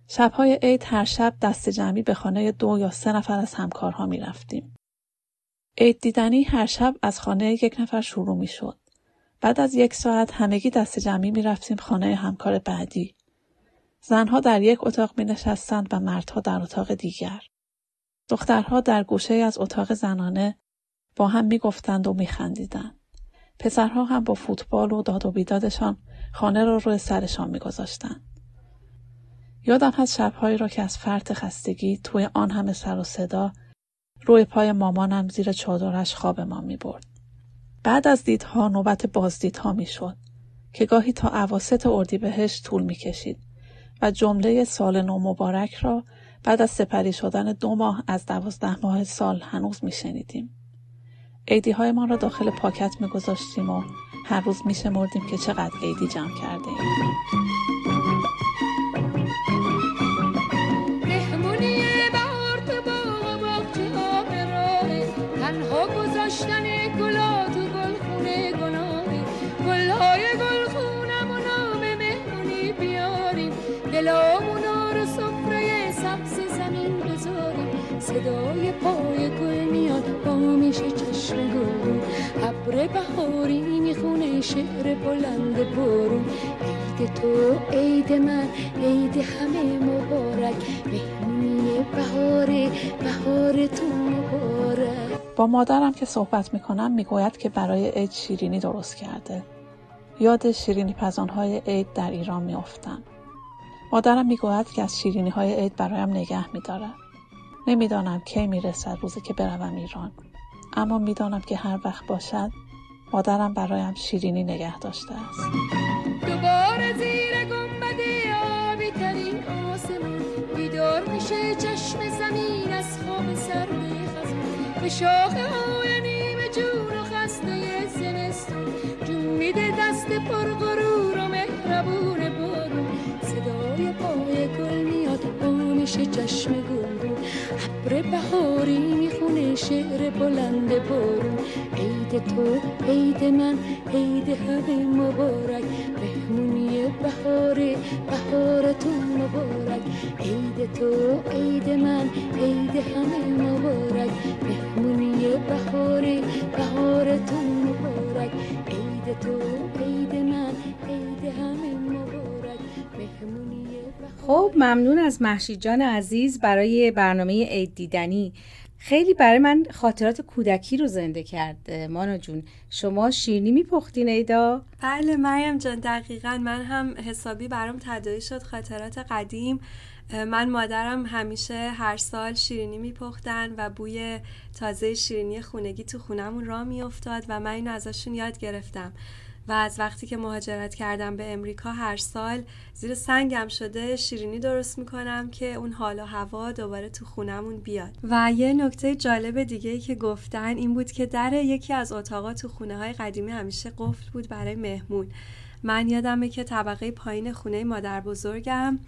شبهای عید هر شب دست جمعی به خانه دو یا سه نفر از همکارها می رفتیم. عید دیدنی هر شب از خانه یک نفر شروع می شد. بعد از یک ساعت همگی دست جمعی می رفتیم خانه همکار بعدی. زنها در یک اتاق می نشستند و مردها در اتاق دیگر. دخترها در گوشه از اتاق زنانه با هم می‌گفتند و میخندیدند. پسرها هم با فوتبال و داد و بیدادشان خانه را روی سرشان میگذاشتند. یادم هست شبهایی را که از فرط خستگی توی آن همه سر و صدا روی پای مامانم زیر چادرش خوابمان می برد. بعد از دیدها نوبت بازدیدها می شد که گاهی تا عواست اردیبهشت طول می کشید و جمله سال نو مبارک را بعد از سپری شدن دو ماه از دوازده ماه سال هنوز می شنیدیم. عیدی های ما را داخل پاکت می گذاشتیم و هر روز می شمردیم که چقدر عیدی جمع کرده ایم. بهاری می‌خونه شعر بلند برون عید تو عید من عید همه مبارک. مهمونی بهاره بهار تو مبارک. با مادرم که صحبت می‌کنم می‌گوید که برای عید شیرینی درست کرده. یاد شیرینی پزانهای عید در ایران میافتم مادرم می‌گوید که از شیرینی های عید برایم نگه میدارد. نمی‌دانم کی می‌رسد روزی که بروم ایران. اما می‌دانم که هر وقت باشد مادرم برایم شیرینی نگه داشته است. دوباره زیر گنبد آبی ترین آسمون بیدار میشه چشم زمین از خواب سر خزون به شاخه های نیمه جون و خسته زمستون جون میده دست پر غرور و مهربون بارون. صدای پای گل میاد با میشه چشم ابر بهاری می‌خونه شعر بلند بارون. عید تو عید من عید همه مبارک. مهمونی بهاره بهار تو مبارک. عید تو عید من عید همه مبارک. مهمونی بهاره بهار تو مبارک. عید تو عید من عید همه مبارک. مهمونی خب ممنون از محشید جان عزیز برای برنامه عید دیدنی. خیلی برای من خاطرات کودکی رو زنده کرد مانا جون. شما شیرینی میپختین ایدا؟ بله مریم جان دقیقا. من هم حسابی برام تدایی شد خاطرات قدیم. من مادرم همیشه هر سال شیرینی میپختن و بوی تازه شیرینی خونگی تو خونمون را میافتاد و من اینو ازشون یاد گرفتم. و از وقتی که مهاجرت کردم به امریکا هر سال زیر سنگم شده شیرینی درست می‌کنم که اون حال و هوا دوباره تو خونمون بیاد. و یه نکته جالب دیگه ای که گفتن این بود که در یکی از اتاقا تو خونه های قدیمی همیشه قفل بود برای مهمون. من یادمه که طبقه پایین خونه مادر بزرگم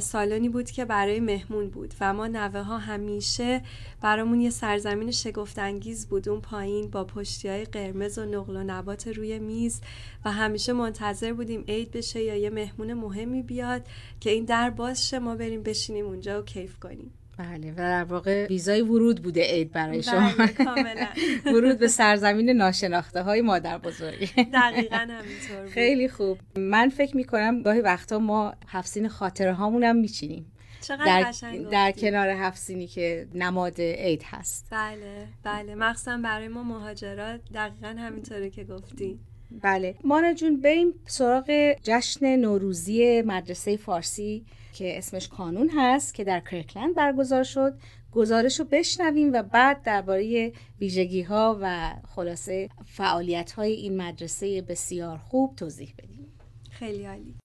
سالنی بود که برای مهمون بود و ما نوه ها همیشه برامون یه سرزمین شگفتانگیز بود اون پایین با پشتی های قرمز و نقل و نبات روی میز و همیشه منتظر بودیم عید بشه یا یه مهمون مهمی بیاد که این در باز شه ما بریم بشینیم اونجا و کیف کنیم. بله و در واقع ویزای ورود بوده عید برای شما. بله ورود به سرزمین ناشناخته های مادر بزرگی دقیقا همینطور بود. خیلی خوب. من فکر می کنم گاهی وقتا ما هفسین خاطره هامون هم میچینیم. در, در کنار هفسینی که نماد عید هست. بله بله. مخصوصا برای ما مهاجرات دقیقا همینطوره که گفتی. بله. مانا جون بریم سراغ جشن نوروزی مدرسه فارسی. که اسمش کانون هست که در کرکلند برگزار شد. گزارش رو بشنویم و بعد درباره ویژگی ها و خلاصه فعالیت های این مدرسه بسیار خوب توضیح بدیم. خیلی عالی.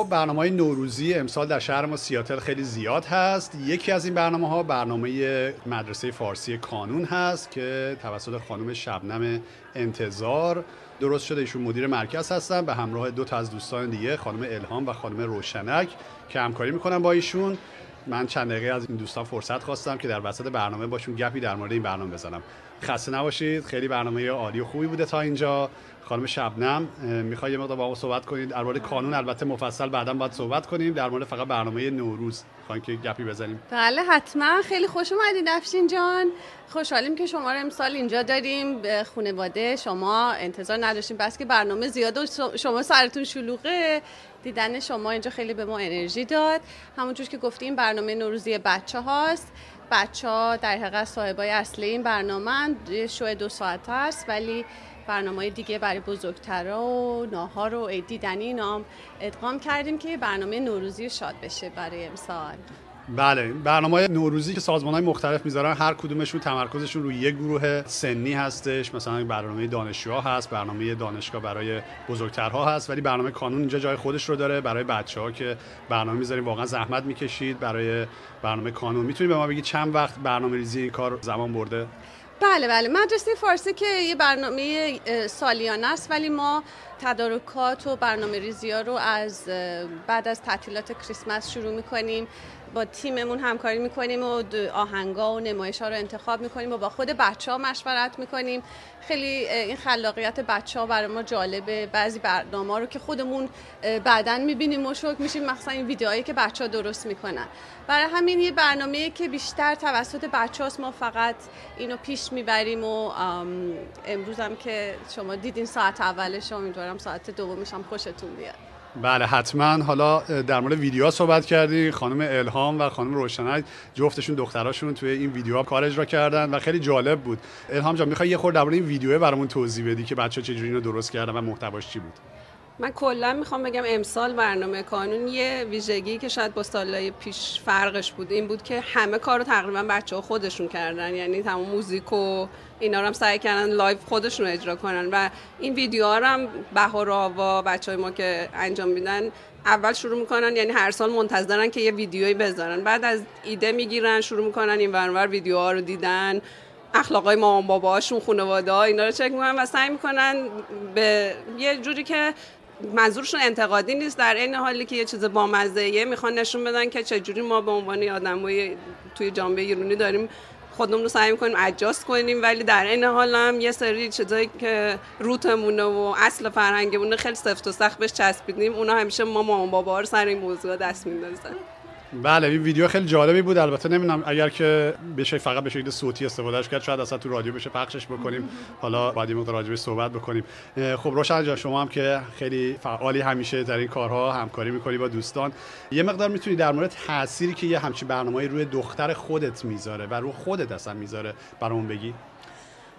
خب برنامه های نوروزی امسال در شهر ما سیاتل خیلی زیاد هست. یکی از این برنامه ها برنامه مدرسه فارسی کانون هست که توسط خانم شبنم انتظار درست شده. ایشون مدیر مرکز هستن. به همراه دو تا از دوستان دیگه خانم الهام و خانم روشنک که همکاری می‌کنن با ایشون. من چند دقیقه از این دوستان فرصت خواستم که در وسط برنامه باشون گپی در مورد این برنامه بزنم. خسته نباشید. خیلی برنامه عالی و خوبی بوده تا اینجا. خانم شبنم می‌خوای یه مقدار با ما صحبت کنید در مورد کانون البته مفصل بعدا باید صحبت کنیم. در مورد فقط برنامه نوروز خواهیم که گپی بزنیم. بله حتما. خیلی خوش اومدید افشین جان. خوشحالیم که شما رو امسال اینجا داریم. به خانواده شما انتظار نداشتیم. بس که برنامه زیاد و شما سرتون شلوغه. دیدن شما اینجا خیلی به ما انرژی داد. همونجور که گفتیم برنامه نوروزی بچه هاست بچه ها در حقیقت صاحبای اصلی این برنامه یه شو دو ساعت هست ولی برنامه دیگه برای بزرگترا و ناهار و دیدنی نام ادغام کردیم که برنامه نوروزی شاد بشه برای امسال. بله برنامه نوروزی که سازمان های مختلف می‌ذارن هر کدومشون تمرکزشون روی یک گروه سنی هستش. مثلا برنامه دانشجوها هست برنامه دانشگاه برای بزرگترها هست ولی برنامه کانون اینجا جای خودش رو داره. برای بچه ها که برنامه می‌ذاریم واقعا زحمت می‌کشید. برای برنامه کانون می‌تونید به ما بگید چند وقت برنامه ریزی این کار زمان برده؟ بله بله. مدرسه فارسی که یه برنامه سالیانه است ولی ما تدارکات و برنامه ریزی ها رو از بعد از تعطیلات کریسمس شروع می‌کنیم. با تیممون همکاری می‌کنیم و آهنگا و نمایش ها رو انتخاب می‌کنیم و با خود بچه ها مشورت می‌کنیم. خیلی این خلاقیت بچه ها برای ما جالبه. بعضی برنامه رو که خودمون بعدا می‌بینیم و شوک میشیم مثلا این ویدیوهایی که بچه ها درست می‌کنن. برای همین یه برنامه که بیشتر توسط بچه هاست ما فقط اینو پیش می‌بریم و امروز هم که شما دیدین ساعت اولش امیدوارم ساعت دومش هم خوشتون بیاد. بله حتما. حالا در مورد ویدیوها صحبت کردی. خانم الهام و خانم روشنک جفتشون دختراشون توی این ویدیوها کار اجرا کردن و خیلی جالب بود. الهام جان می‌خوای یه خورده در مورد این ویدیو برامون توضیح بدی که بچه چجوری اینو درست کردن و محتواش چی بود؟ من کلا می‌خوام بگم امسال برنامه کانون یه ویژگی که شاید با سالهای پیش فرقش بود. این بود که همه کارو تقریبا بچه ها خودشون کردن. یعنی تمام موزیک و اینا رو هم سعی کردن live خودشون رو اجرا کنن و این ویدیوها رو هم بهار آوا بچه های ما که انجام میدن اول شروع می‌کنن یعنی هر سال منتظرن که یه ویدیویی بذارن. بعد از ایده می‌گیرن شروع می‌کنن این ورانور ویدیوها رو دیدن. اخلاقای مامان باباشون خانواده ها اینا رو چک می‌کنن و سعی می‌کنن به یه جوری که منظورشون انتقادی نیست در این حالی که یه چیز بامزه می‌خوان نشون بدن که چجوری ما به عنوان آدمای توی جامعه ایرانی داریم خودمون رو سعی می‌کنیم اجاست کنیم ولی در این حال هم یه سری چیزایی که روتمونه و اصل فرهنگمونه خیلی سفت و سخت بهش چسبیدیم. اونا همیشه ما مامان بابا رو سر این موضوع دست میندازن. بله این ویدیو خیلی جالبی بود. البته نمی‌دونم اگر که بشه فقط به شکل صوتی استفادهش کرد شاید اصلا تو رادیو بشه پخشش بکنیم. حالا بعد این راجبش صحبت بکنیم. خب روشن جان شما هم که خیلی فعالی همیشه در این کارها همکاری می‌کنی با دوستان. یه مقدار می‌تونی در مورد تأثیری که یه همچین برنامه‌ای روی دختر خودت می‌ذاره و روی خودت اصلا می‌ذاره برامون بگی؟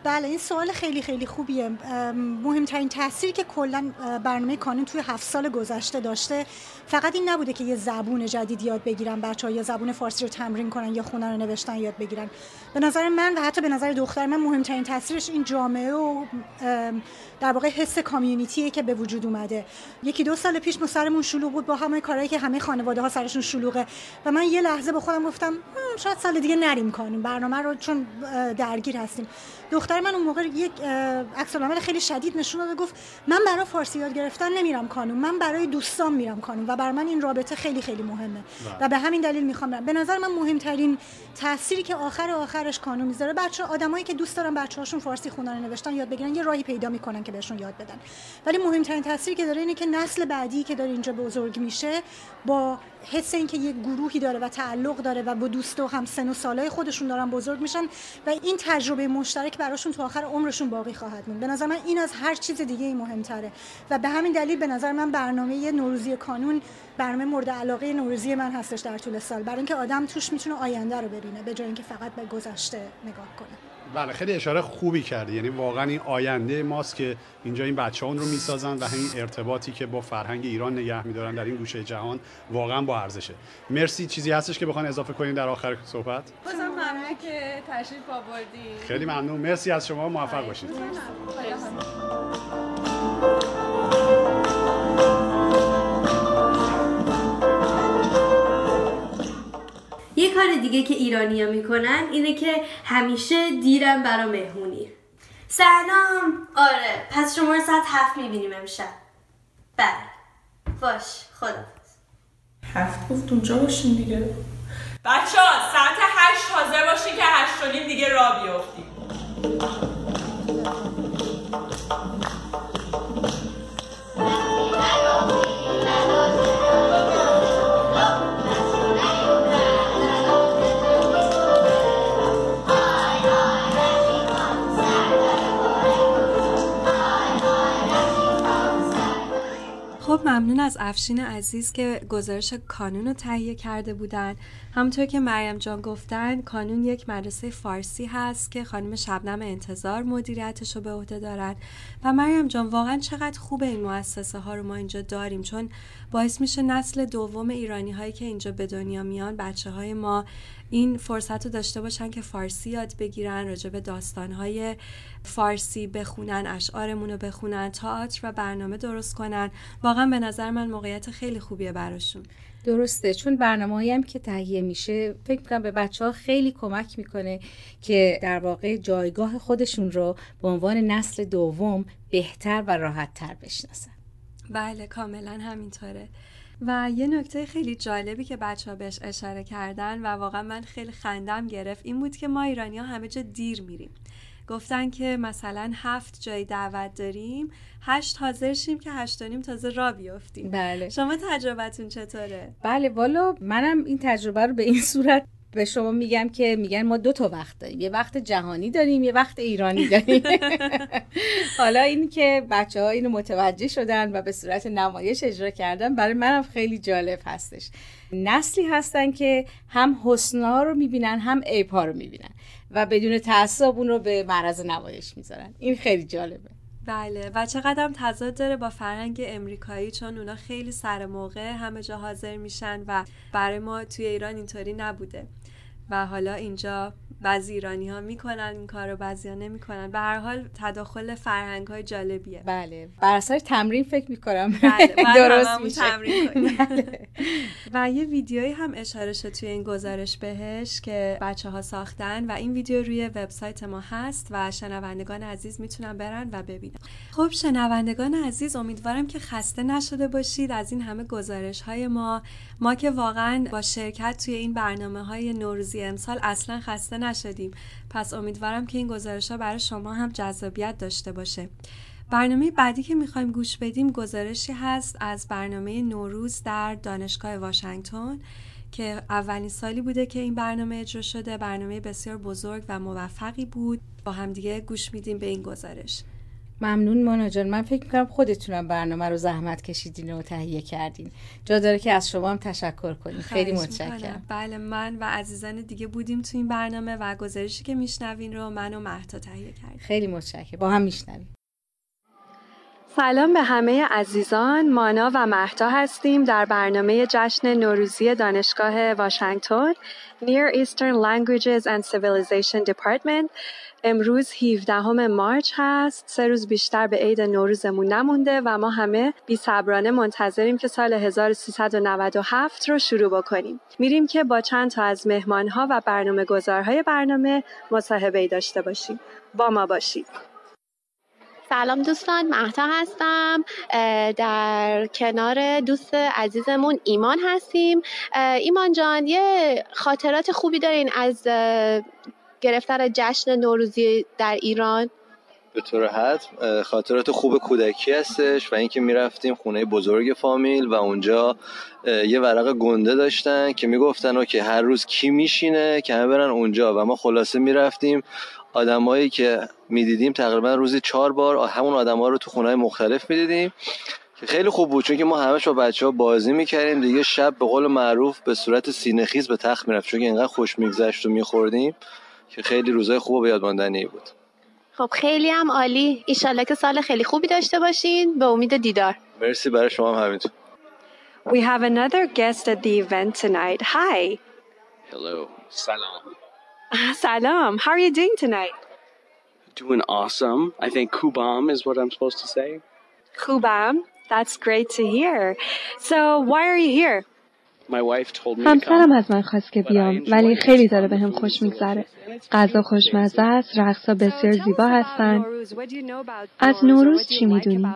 بله این سوال خیلی خیلی خوبیه. مهمترین تاثیری که کلا برنامه کانون توی هفت سال گذشته داشته فقط این نبوده که یه زبون جدید یاد بگیرن بچه ها یا زبون فارسی رو تمرین کنن یا خونه رو نوشتن یاد بگیرن. به نظر من و حتی به نظر دختر من مهمترین تاثیرش این جامعه و در واقع حس کامیونیتیه که به وجود اومده. یکی دو سال پیش ما سرمون شلوغ بود با همه کارهایی که همه خانواده ها سرشون شلوغه. و من یه لحظه به خودم گفتم شاید سال دیگه نریم کنیم برنامه رو چون درگیر هستیم. دختر من اون موقع یک عکس خیلی شدید نشون داد گفت من برای فارسی یاد گرفتن نمیرم کانون من برای دوستان میرم کانون و برای من این رابطه خیلی خیلی مهمه بله. و به همین دلیل می‌خوام برم به نظر من مهمترین تأثیری که آخر آخرش کانون می‌ذاره بچه آدمایی که دوست دارن بچه‌هاشون فارسی خوندن نوشتن یاد بگیرن یه راهی پیدا می‌کنن که بهشون یاد بدن ولی مهمترین تاثیری که داره اینه که نسل بعدی که داره اینجا بزرگ میشه با حس اینکه یک گروهی داره و تعلق داره و با دوست و هم سن و سالای خودشون دارن بزرگ میشن و این تجربه مشترک براشون تا آخر عمرشون باقی خواهد موند. به نظر من این از هر چیز دیگه ای مهمتره و به همین دلیل به نظر من برنامه نوروزی کانون برنامه مورد علاقه نوروزی من هستش در طول سال. برای اینکه آدم توش می‌تونه آینده رو ببینه به جای اینکه فقط به گذشته نگاه کنه. بله خیلی اشاره خوبی کردی. یعنی واقعا این آینده ماست که اینجا این بچه رو می‌سازن و همین ارتباطی که با فرهنگ ایران نگه میدارن در این گوشه جهان واقعا با ارزشه. مرسی. چیزی هستش که بخوان اضافه کنین در آخر صحبت؟ بازم ممنون که تشریف آوردین. خیلی ممنون. مرسی از شما. موفق باشید یه کار دیگه که ایرانیا می‌کنن اینه که همیشه دیرم برا مهمونی. سلام. آره پس شما رو ساعت هفت می‌بینیم امشب. بله. باش خدا هفت گفت اونجا باشین دیگه. بچه ها ساعت هشت حاضر باشین که هشت دیگه را بیافتیم. ممنون از افشین عزیز که گزارش کانون رو تهیه کرده بودن. همونطور که مریم جان گفتن کانون یک مدرسه فارسی هست که خانم شبنم انتظار مدیریتش رو به عهده دارن. و مریم جان واقعا چقدر خوب این مؤسسه ها رو ما اینجا داریم چون باعث میشه نسل دوم ایرانی هایی که اینجا به دنیا میان بچه های ما این فرصت رو داشته باشن که فارسی یاد بگیرن راجع به داستانهای فارسی بخونن اشعارمون رو بخونن تئاتر و برنامه درست کنن. واقعا به نظر من موقعیت خیلی خوبیه براشون. درسته. چون برنامه هم که تهیه میشه فکر می‌کنم به بچه ها خیلی کمک می‌کنه که در واقع جایگاه خودشون رو به عنوان نسل دوم بهتر و راحت تر بشناسن. بله کاملا همینطوره. و یه نکته خیلی جالبی که بچه ها بهش اشاره کردن و واقعا من خیلی خندم گرفت این بود که ما ایرانی ها همه جا دیر میریم. گفتن که مثلا هفت جای دعوت داریم هشت حاضر شیم که هشت تازه را بیافتیم بله. شما تجربتون چطوره؟ بله والا منم این تجربه رو به این صورت به شما میگم که میگن ما دو تا وقت داریم. یه وقت جهانی داریم یه وقت ایرانی داریم. حالا این که بچه ها اینو متوجه شدن و به صورت نمایش اجرا کردن برای منم خیلی جالب هستش. نسلی هستن که هم حسنا رو می‌بینن هم عیبها رو می‌بینن و بدون تعصب اون رو به معرض نمایش می‌ذارن. این خیلی جالبه. بله. و چقدر هم تضاد داره با فرهنگ امریکایی چون اونا خیلی سر موقع همه جا حاضر میشن و برای ما توی ایران اینطوری نبوده. و حالا اینجا بعضی ایرانی ها می‌کنن این کار رو بعضی ها نمی‌کنن. به هر حال تداخل فرهنگ های جالبیه. بله. بر اثر تمرین فکر می‌کنم. بله. درست میشه. تمرین بله. و یه ویدیویی هم اشاره شد توی این گزارش بهش که بچه ها ساختن و این ویدیو روی وبسایت ما هست و شنوندگان عزیز می‌تونن برن و ببینن. خب شنوندگان عزیز امیدوارم که خسته نشده باشید از این همه گزارش های ما. ما که واقعا با شرکت توی این برنامه های نوروزی امسال اصلا خسته نشدیم. پس امیدوارم که این گزارش ها برای شما هم جذابیت داشته باشه. برنامه بعدی که می‌خوایم گوش بدیم گزارشی هست از برنامه نوروز در دانشگاه واشنگتن که اولین سالی بوده که این برنامه اجرا شده. برنامه بسیار بزرگ و موفقی بود. با همدیگه گوش میدیم به این گزارش. ممنون مانا جان. من فکر می‌کنم خودتونم برنامه رو زحمت کشیدین و تهیه کردین. جا داره که از شما هم تشکر کنیم. خیلی متشکرم. بله من و عزیزان دیگه بودیم تو این برنامه و گزارشی که میشنوین رو من و مهتا تهیه کردیم. خیلی متشکرم. با هم میشنویم. سلام به همه عزیزان. مانا و مهتا هستیم در برنامه جشن نوروزی دانشگاه واشنگتن Near Eastern Languages and Civilization Department. امروز 17 مارچ هست. سه روز بیشتر به عید نوروزمون نمونده و ما همه بی صبرانه منتظریم که سال 1397 رو شروع بکنیم. میریم که با چند تا از مهمانها و برنامه گذارهای برنامه مصاحبه داشته باشیم. با ما باشید. سلام دوستان مهتا هستم. در کنار دوست عزیزمون ایمان هستیم. ایمان جان یه خاطرات خوبی دارین از گرفتن جشن نوروزی در ایران؟ به طور حتم خاطرات خوب کودکی هستش و اینکه می‌رفتیم خونه بزرگ فامیل و اونجا یه ورق گنده داشتن که می‌گفتن که هر روز کی میشینه که همه برن اونجا و ما خلاصه می‌رفتیم. آدمایی که می‌دیدیم تقریبا روزی چهار بار همون آدما رو تو خونه مختلف می‌دیدیم که خیلی خوب بود چون که ما همش با بچه ها بازی می‌کردیم دیگه شب به قول معروف به صورت سینهخیز به تخت می‌رفت چون که اینقدر خوش میگذشت و میخوردیم که خیلی روزای خوب و یادماندنی بود خب خیلی هم عالی ایشالله که سال خیلی خوبی داشته باشین به امید دیدار مرسی برای شما هم همینطور We have another guest at the event tonight. Hi. Hello. Salam. Salam. How are you doing tonight? Doing awesome. I think Kubam is what I'm supposed to say. Kubam. That's great to hear. So, why are you here? همسرم از من خواست که بیام ولی خیلی داره به هم خوش میگذره. غذا خوشمزه است، رقصا بسیار زیبا هستن. از نوروز چی می‌دونی؟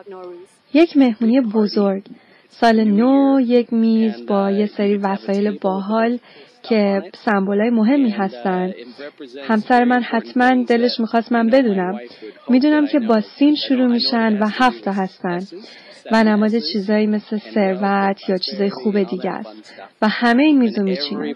یک مهمونی بزرگ. سال نو یک میز با یه سری وسایل باحال که سمبولای مهمی هستن همسر من حتما دلش می‌خواست من بدونم. می‌دونم که با سین شروع میشن و هفته هستن و نماد چیزایی مثل ثروت یا چیزای خوب دیگه است. و همه این میزو میچینن.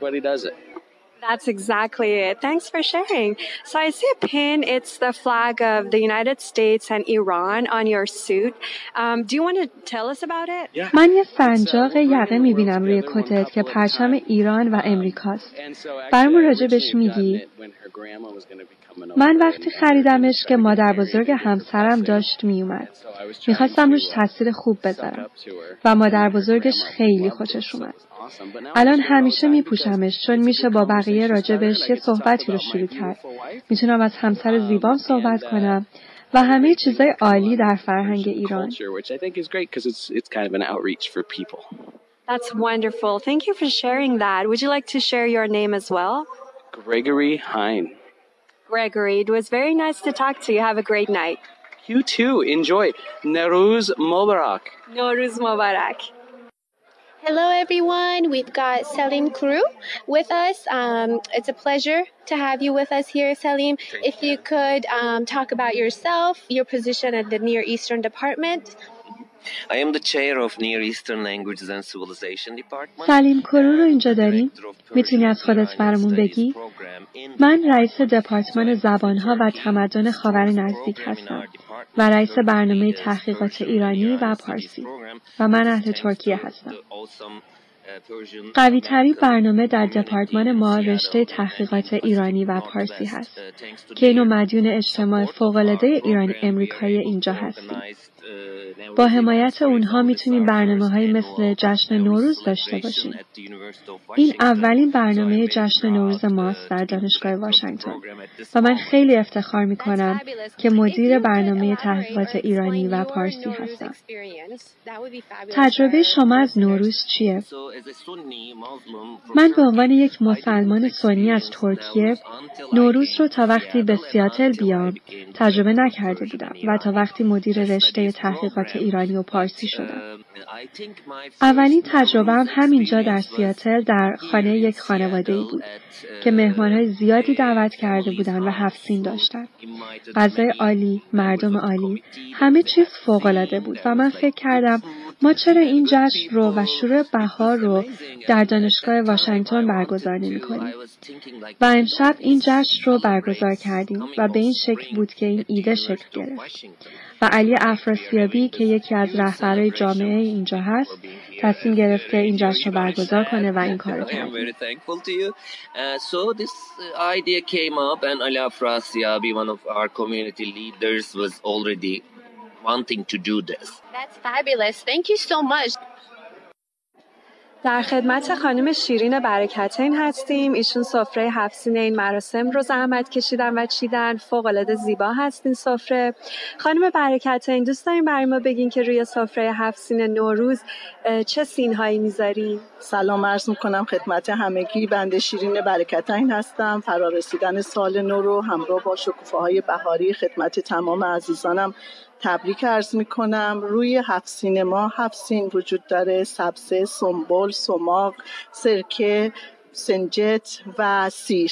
That's exactly it. Thanks for sharing. So I see a pin. It's the flag of the United States and Iran on your suit. Um, do you want to tell us about it? من یه سنجاق یقه میبینم روی کتت که پرچم ایران و امریکاست. برامون راجبش میگی؟ من وقتی خریدمش که مادر بزرگ همسرم داشت میومد. می‌خواستم روش تاثیر خوب بذارم و مادر بزرگش خیلی خوشش اومد. الان همیشه میپوشمش چون میشه با بقیه راجبش یه صحبتی رو شروع کرد. می‌تونم از همسر زیبام صحبت کنم و همه چیزای عالی در فرهنگ ایران. That's wonderful. Thank you for sharing that. Would you like to share your name as well? Gregory Hine. Gregory, it was very nice to talk to you. Have a great night. You too. Enjoy. Naruz Mubarak. Naruz Mubarak. Hello, everyone. We've got Salim Kuru with us. Um, it's a pleasure to have you with us here, Salim. If you could um, talk about yourself, your position at the Near Eastern Department. I am the chair of Near Eastern Languages and Civilization Department. سلیم کرو رو اینجا داریم؟ می‌تونی از خودت برامون بگی؟ من رئیس دپارتمان زبانها و تمدن خاور نزدیک هستم و رئیس برنامه تحقیقات ایرانی و پارسی و من اهل ترکیه هستم. قوی ترین برنامه در دپارتمان ما رشته تحقیقات ایرانی و پارسی هست که اینو مدیون اجتماع فوقالعاده ایرانی امریکایی اینجا هستیم. با حمایت اونها می‌تونیم برنامه های مثل جشن نوروز داشته باشیم. این اولین برنامه جشن نوروز ماست در دانشگاه واشنگتن. و من خیلی افتخار می‌کنم که مدیر برنامه تحقیقات ایرانی و پارسی هستم. تجربه شما از نوروز چیه؟ من به عنوان یک مسلمان سنی از ترکیه نوروز رو تا وقتی به سیاتل بیام تجربه نکرده بودم و تا وقتی مدیر رشته تحقیقات ایرانی و پارسی شدم. اولین تجربه هم همینجا در سیاتل در خانه یک خانواده ای بود که مهمانهای زیادی دعوت کرده بودند و هفت سین داشتن. غذای عالی، مردم عالی، همه چیز فوقالعاده بود و من فکر کردم ما چرا این جشن رو و شروع بهار رو در دانشگاه واشنگتن برگزار نمی کنیم. و امشب این جشن رو برگزار کردیم و به این شکل بود که این ایده شکل گرفت. و علی افراسیابی که یکی از رهبرای جامعه اینجا هست تصمیم گرفت که این جشن رو برگزار کنه و این کار کرد. So this idea came up and Ali Afrasiabi, one of our community leaders, was already wanting to do this. That's fabulous. Thank you so much. در خدمت خانم شیرین برکتین هستیم. ایشون سفره هفسین این مراسم رو زحمت کشیدن و چیدن. فوق العاده زیبا هست این سفره. خانم برکتین دوست داریم برای ما بگین که روی سفره هفسین نوروز چه سین هایی می‌ذاریم سلام عرض می‌کنم خدمت همگی. بنده شیرین برکتین هستم. فرارسیدن سال نو رو همراه با شکوفه های بهاری خدمت تمام عزیزانم تبریک ارز می کنم روی هفت سینما هفت سین وجود داره. سبزه، سنبول، سماق، سرکه، سنجت و سیر.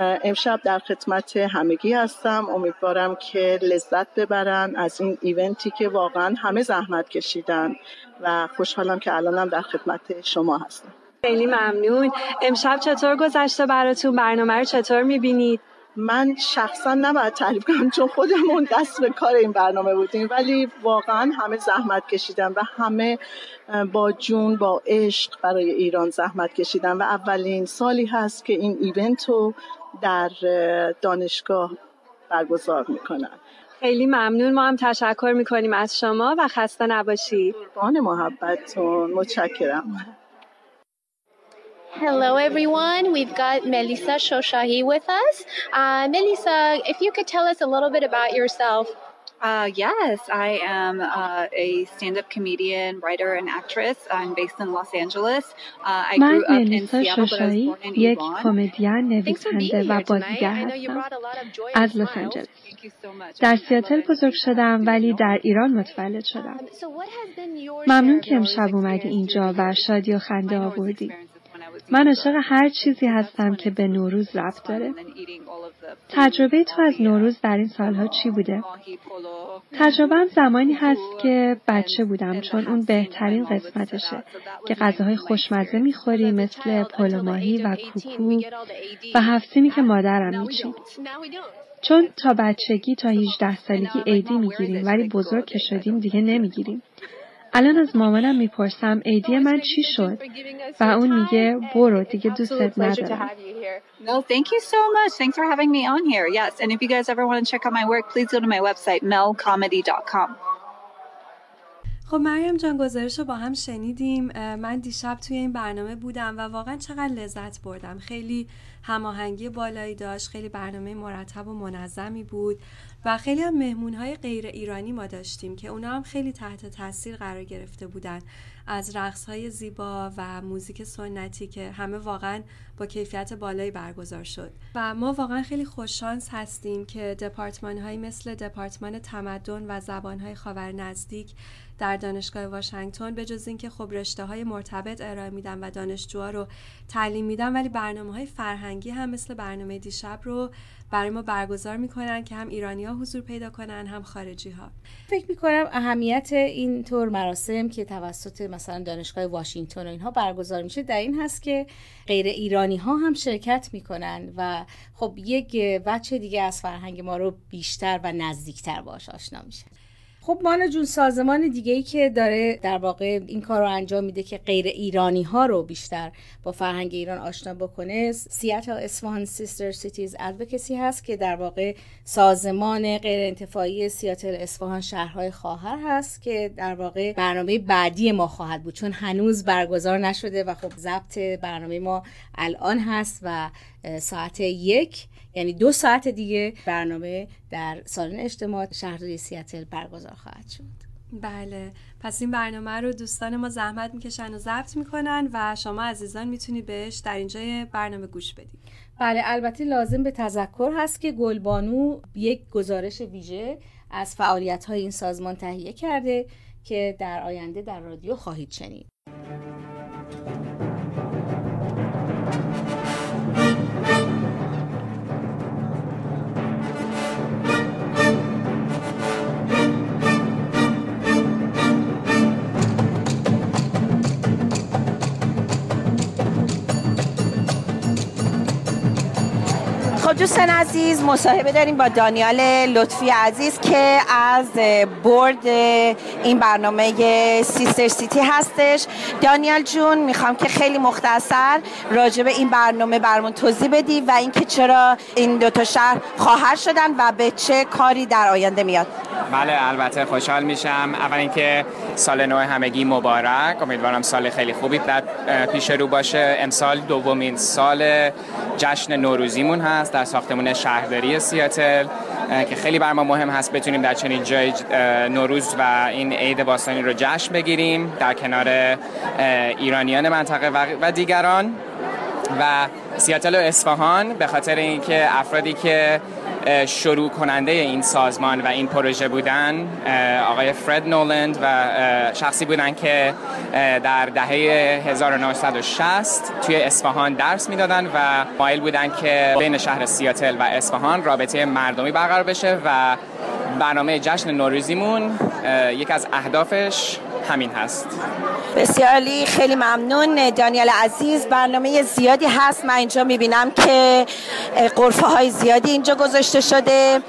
امشب در خدمت همگی هستم. امیدوارم که لذت ببرن از این ایونتی که واقعا همه زحمت کشیدن و خوشحالم که الانم در خدمت شما هستم. خیلی ممنون. امشب چطور گذشته براتون؟ برنامه رو چطور می‌بینید؟ من شخصا نباید تعریف کنم چون خودمون دست به کار این برنامه بودیم ولی واقعا همه زحمت کشیدن و همه با جون با عشق برای ایران زحمت کشیدن و اولین سالی هست که این ایونت رو در دانشگاه برگزار می‌کنن. خیلی ممنون. ما هم تشکر می‌کنیم از شما و خسته نباشید. قربان محبتتون. متشکرم. Hello, everyone. We've got Melissa Shoshahi with us. Uh, Melissa, if you could tell us a little bit about yourself. Uh, yes, I am uh, a stand up comedian, writer, and actress. I'm based in Los Angeles. Uh, I grew up in Seattle, but I was born in یک کمدین نویسنده و بازیگر هستم از لس آنجلس. در سیاتل بزرگ شدم ولی در ایران متولد شدم. ممنون که امشب اومدی اینجا و شادی و خنده آوردی. من عاشق هر چیزی هستم که به نوروز ربط داره. تجربه تو از نوروز در این سالها چی بوده؟ تجربه زمانی هست که بچه بودم چون اون بهترین قسمتشه که غذاهای خوشمزه می‌خوری مثل پلو ماهی و کوکو و هفتینی که مادرم میچید. چون تا بچگی تا 18 سالگی عیدی می‌گیریم ولی بزرگ که شدیم دیگه نمی‌گیریم. الان از مامانم میپرسم عیدی من چی شد و اون میگه برو دیگه دوستت ندارم No, thank you so much. Thanks for having me on here. Yes, and if you guys ever want to check out my work, please go to my website, melcomedy.com. خب مریم جان گزارش رو با هم شنیدیم. من دیشب توی این برنامه بودم و واقعا چقدر لذت بردم. خیلی هماهنگی بالایی داشت خیلی برنامه مرتب و منظمی بود و خیلی هم مهمون غیر ایرانی ما داشتیم که اونا هم خیلی تحت تاثیر قرار گرفته بودن. از رقص زیبا و موزیک سنتی که همه واقعا با کیفیت بالایی برگزار شد. و ما واقعا خیلی خوششانس هستیم که دپارتمان مثل دپارتمان تمدن و زبان های خاور نزدیک در دانشگاه واشنگتن به جز اینکه خب رشته های مرتبط ارائه میدن و دانشجوها رو تعلیم میدن ولی برنامه های فرهنگی هم مثل برنامه دیشب رو برای ما برگزار می‌کنن که هم ایرانی ها حضور پیدا کنن هم خارجی ها فکر می‌کنم اهمیت این طور مراسم که توسط مثلا دانشگاه واشنگتن و اینها برگزار میشه در این هست که غیر ایرانی ها هم شرکت می‌کنن و خب یک بچه دیگه از فرهنگ ما رو بیشتر و نزدیکتر باش آشنا میشه خب مانا جون سازمان دیگه ای که داره در واقع این کار رو انجام میده که غیر ایرانی ها رو بیشتر با فرهنگ ایران آشنا بکنه سیاتل اصفهان Sister Cities Advocacy هست که در واقع سازمان غیر انتفاعی سیاتل اصفهان شهرهای خواهر هست که در واقع برنامه بعدی ما خواهد بود. چون هنوز برگزار نشده و خب ضبط برنامه ما الان هست و ساعت یک یعنی دو ساعت دیگه برنامه در سالن اجتماع شهرداری سیاتل برگزار خواهد شد. بله. پس این برنامه رو دوستان ما زحمت می‌کشن و ضبط می‌کنن و شما عزیزان می‌تونی بهش در اینجا برنامه گوش بدید بله البته لازم به تذکر هست که گلبانو یک گزارش ویژه از فعالیت های این سازمان تهیه کرده که در آینده در رادیو خواهید شنید. دوستان عزیز مصاحبه داریم با دانیال لطفی عزیز که از برد این برنامه سیستر سیتی هستش. دانیال جون می‌خوام که خیلی مختصر راجع به این برنامه برمون توضیح بدی و اینکه چرا این دوتا شهر خواهر شدن و به چه کاری در آینده میاد. بله البته خوشحال میشم. اول اینکه سال نو همگی مبارک. امیدوارم سال خیلی خوبی پیش رو باشه. امسال دومین سال جشن نوروزیمون هست. در ساختمون شهرداری سیاتل که خیلی بر ما مهم هست بتونیم در چنین جای نوروز و این عید باستانی رو جشن بگیریم در کنار ایرانیان منطقه و دیگران. و سیاتل و اصفهان به خاطر اینکه افرادی که شروع کننده این سازمان و این پروژه بودن آقای فرد نولند و شخصی بودن که در دهه 1960 توی اصفهان درس می‌دادن و مایل بودن که بین شهر سیاتل و اصفهان رابطه مردمی برقرار بشه و برنامه جشن نوروزیمون یک از اهدافش همین هست. بسیاری خیلی ممنون. دانیال عزیز برنامه زیادی هست. من اینجا می‌بینم که قرفه های زیادی اینجا گذاشته شده.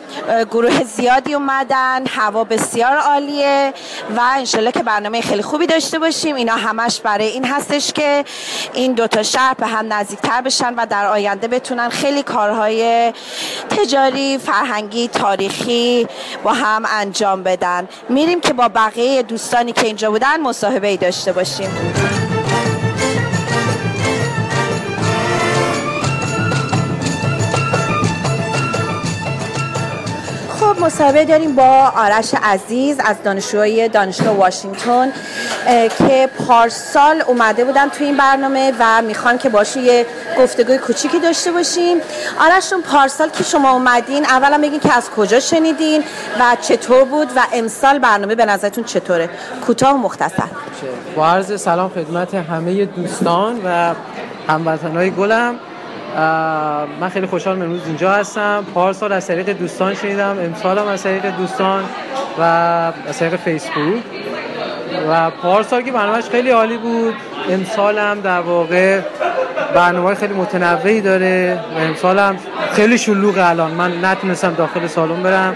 گروه زیادی اومدن هوا بسیار عالیه و انشالله که برنامه خیلی خوبی داشته باشیم. اینا همش برای این هستش که این دوتا شهر به هم نزدیکتر بشن و در آینده بتونن خیلی کارهای تجاری فرهنگی تاریخی با هم انجام بدن. میریم که با بقیه دوستانی که اینجا بودن مصاحبه ای داشته باشیم خب مصاحبه داریم با آرش عزیز از دانشجوهای دانشگاه واشنگتن که پارسال اومده بودن تو این برنامه و می‌خوان که باشون یه گفتگوی کوچیکی داشته باشیم. آرشون پارسال که شما اومدین اولا بگین که از کجا شنیدین و چطور بود و امسال برنامه به نظرتون چطوره؟ کوتاه و مختصر. با عرض سلام خدمت همه دوستان و هموطنهای گلم. من خیلی خوشحال امروز اینجا هستم. پارسال از طریق دوستان شنیدم. امسال هم از طریق دوستان و از طریق فیسبوک. و پارسال که برنامهش خیلی عالی بود. امسال هم در واقع برنامه خیلی متنوعی داره و امسال هم خیلی شلوغ الان. من نتونستم داخل سالن برم.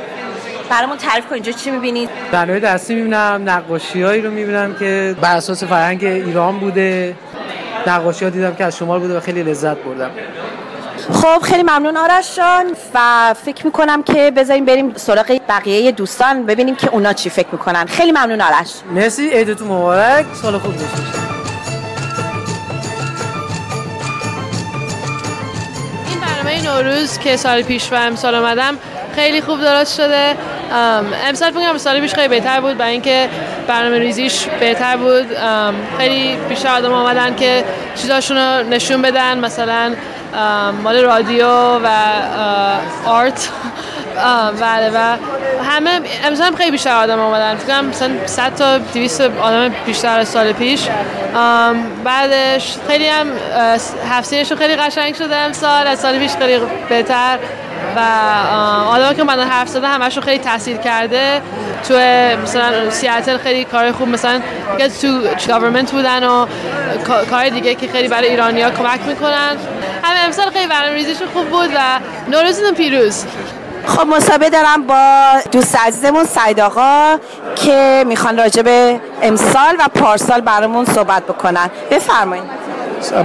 برامون تعریف کن اینجا چی می‌بینید؟ برنامه دستی می‌بینم نقاشی هایی رو می‌بینم که بر اساس فرهنگ ایران بوده. نقاشی ها دیدم که از شمال بوده و خیلی لذت بردم. خب خیلی ممنون آرش جان و فکر می‌کنم که بذاریم بریم سراغ بقیه دوستان ببینیم که اونا چی فکر می‌کنن. خیلی ممنون آرش. مرسی عیدتون مبارک. سال خوب داشته این برنامه نوروز که سال پیش و امسال آمدم خیلی خوب درست شده. امسال فکر سال پیش خیلی بهتر بود برای اینکه برنامه ریزیش بهتر بود. خیلی بیشتر آدم آمدن که چیزاشون رو نشون بدن مثلا مال رادیو و آرت. بله و همه امسال هم خیلی بیشتر آدم آمدن. فکر کنم مثلا 100 تا 200 آدم بیشتر سال پیش. بعدش خیلی هم هفتینشون خیلی قشنگ شده امسال. از سال پیش خیلی بهتر. و آدم که من حرف زدن همشون خیلی تاثیر کرده. تو مثلا سیاتل خیلی کار خوب مثلا که تو گورنمنت بودن و کار دیگه که خیلی برای ایرانیا کمک می‌کنن. همه امسال خیلی برنامه‌ریزیشون خوب بود و نوروزتون پیروز خب مسابقه دارم با دوست عزیزمون سعید آقا که می‌خوان راجع به امسال و پارسال برامون صحبت بکنن. بفرمایید.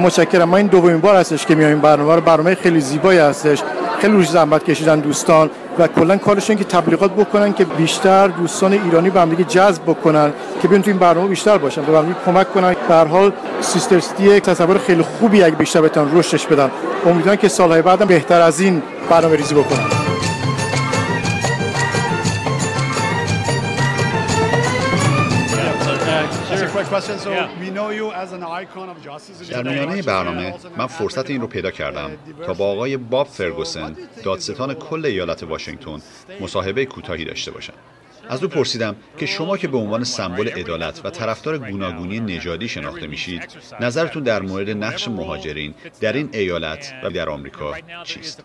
متشکرم. ما این دومین بار هستش که میایم برنامه رو. برنامه خیلی زیبایی هستش. خیلی روش زحمت کشیدن دوستان و کلا کارشون که تبلیغات بکنن که بیشتر دوستان ایرانی به هم جذب بکنن که بیان تو این برنامه بیشتر باشن به کمک کنن. به هر حال سیستر سیتی تصور خیلی خوبی اگه بیشتر بتونن رشدش بدن. امیدوارم که سالهای بعدم بهتر از این برنامه ریزی بکنن. در میانه برنامه من فرصت این رو پیدا کردم تا با آقای باب فرگوسن دادستان کل ایالت واشنگتن مصاحبه کوتاهی داشته باشم از او پرسیدم که شما که به عنوان سمبل عدالت و طرفدار گوناگونی نژادی شناخته میشید نظرتون در مورد نقش مهاجرین در این ایالت و در آمریکا چیست؟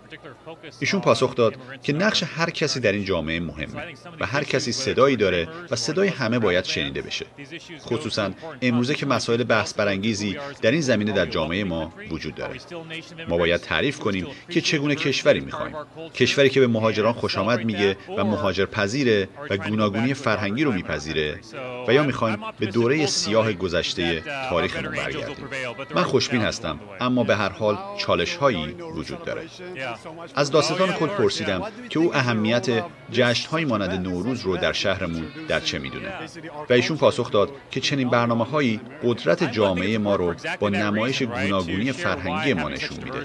ایشون پاسخ داد که نقش هر کسی در این جامعه مهمه و هر کسی صدایی داره و صدای همه باید شنیده بشه. خصوصا امروزه که مسائل بحث برانگیزی در این زمینه در جامعه ما وجود داره. ما باید تعریف کنیم که چگونه کشوری می‌خوایم. کشوری که به مهاجران خوش آمد میگه و مهاجر پذیره و گوناگونی فرهنگی رو میپذیره و یا می‌خوایم به دوره سیاه گذشته تاریخمون برگردیم من خوشبین هستم. اما به هر حال چالش هایی وجود داره. از داستان کل پرسیدم که او اهمیت جشن های مانند نوروز رو در شهرمون در چه می‌دونه؟ و ایشون پاسخ داد که چنین برنامه هایی قدرت جامعه ما رو با نمایش گوناگونی فرهنگی ما نشون میده.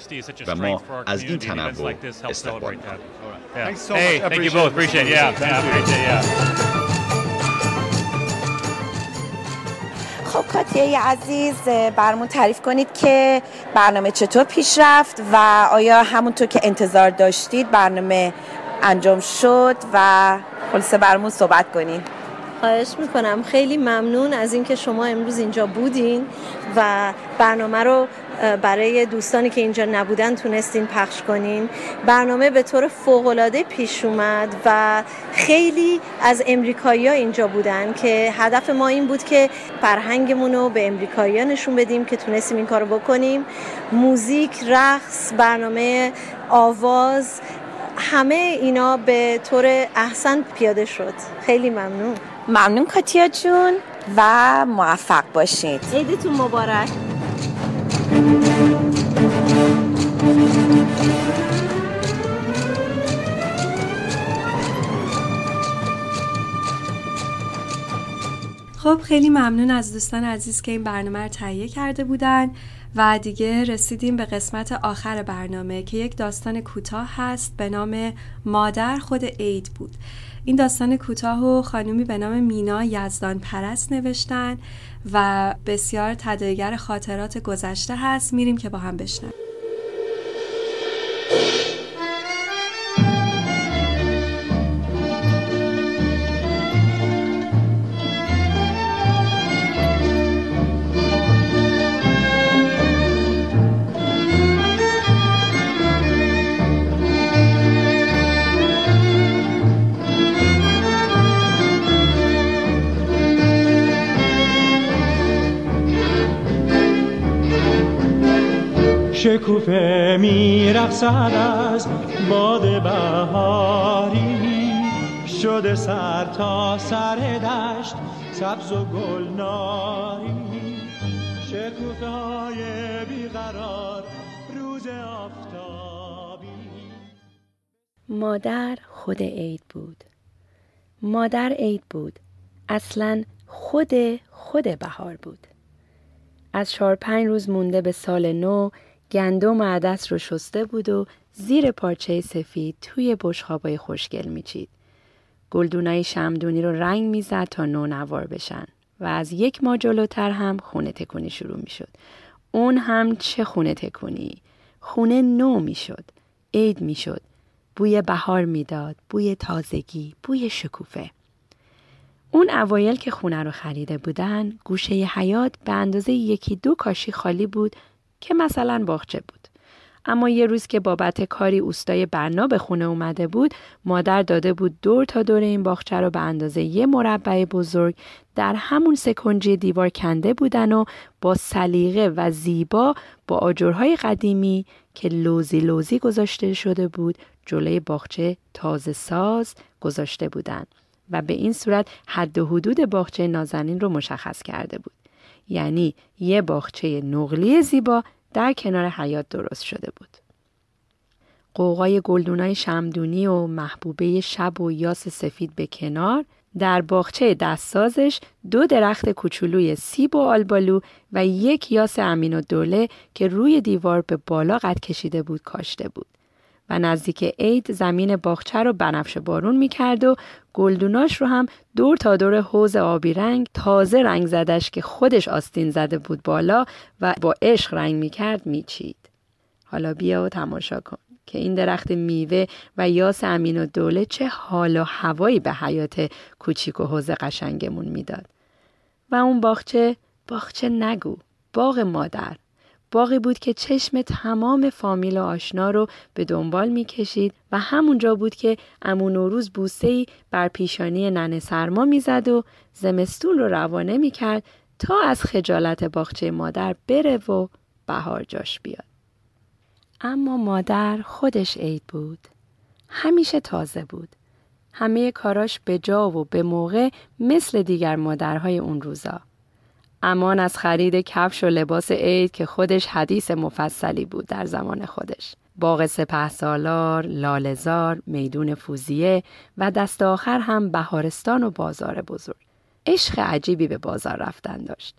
و ما از این تنوع استقبال می‌کنیم. Hey, thank you both. Appreciate it. Yeah, yeah, appreciate it. Yeah. خب کاتیه عزیز برامون تعریف کنید که برنامه چطور پیش رفت و آیا همونطور که انتظار داشتید برنامه انجام شد و خلاصه برامون صحبت کنید خواهش می‌کنم. خیلی ممنون از اینکه شما امروز اینجا بودین و برنامه رو برای دوستانی که اینجا نبودن تونستین پخش کنین. برنامه به طور فوقالعاده پیش اومد و خیلی از امریکایی ها اینجا بودن که هدف ما این بود که فرهنگمون رو به امریکایی ها نشون بدیم که تونستیم این کار بکنیم. موزیک، رقص، برنامه آواز همه اینا به طور احسن پیاده شد. خیلی ممنون. ممنون کاتیا جون و موفق باشید عیدتون مبارک. خب خیلی ممنون از دوستان عزیز که این برنامه رو تهیه کرده بودن و دیگه رسیدیم به قسمت آخر برنامه که یک داستان کوتاه هست به نام مادر خود عید بود. این داستان کوتاه و خانومی به نام مینا یزدان پرست نوشتن و بسیار تداعیگر خاطرات گذشته هست. میریم که با هم بشنویم. شکوفه میرقصد از باد بهاری. شده سر تا سر دشت سبز و گلناری شکوفه های بیقرار روز آفتابی. مادر خود عید بود. مادر عید بود. اصلا خود خود بهار بود. از چهار پنج روز مونده به سال نو گندم عدس رو شسته بود و زیر پارچه سفید توی بشخابای خوشگل میچید. گلدونای شمدونی رو رنگ می‌زد تا نو نوار بشن و از یک ماه جلوتر هم خونه تکونی شروع می‌شد. اون هم چه خونه تکونی؟ خونه نو می‌شد. عید می‌شد. بوی بهار می‌داد، بوی تازگی، بوی شکوفه. اون اوایل که خونه رو خریده بودن، گوشه حیات به اندازه یکی دو کاشی خالی بود که مثلا باغچه بود. اما یه روز که بابت کاری اوستای بنا به خونه اومده بود مادر داده بود دور تا دور این باغچه رو به اندازه یه مربع بزرگ در همون سکنجی دیوار کنده بودن و با سلیقه و زیبا با آجرهای قدیمی که لوزی لوزی گذاشته شده بود جلوی باغچه تازه ساز گذاشته بودند و به این صورت حد و حدود باغچه نازنین رو مشخص کرده بود. یعنی یه باغچه نقلی زیبا در کنار حیات درست شده بود. قوقای گلدونای شمدونی و محبوبه شب و یاس سفید به کنار در باغچه دستسازش دو درخت کوچولوی سیب و آلبالو و یک یاس امین و دوله که روی دیوار به بالا قد کشیده بود کاشته بود. و نزدیک عید زمین باغچه رو بنفش بارون می‌کرد و گلدوناش رو هم دور تا دور حوز آبی رنگ تازه رنگ زدش که خودش آستین زده بود بالا و با عشق رنگ می‌کرد میچید. حالا بیا و تماشا کن که این درخت میوه و یاس امین و دوله چه حال و هوایی به حیات کوچیک و حوز قشنگمون می‌داد. و اون باغچه باغچه نگو باغ مادر باقی بود که چشم تمام فامیل و آشنا رو به دنبال می‌کشید و همونجا بود که امون نوروز بوسه بر پیشانی ننه سرما می‌زد و زمستون رو روانه می‌کرد تا از خجالت باغچه مادر بره و بهار جاش بیاد. اما مادر خودش عید بود. همیشه تازه بود. همه کاراش به جا و به موقع مثل دیگر مادرهای اون روزا. امان از خرید کفش و لباس عید که خودش حدیث مفصلی بود در زمان خودش. باغ سپه سالار، لالزار، میدون فوزیه و دست آخر هم بهارستان و بازار بزرگ. عشق عجیبی به بازار رفتن داشت.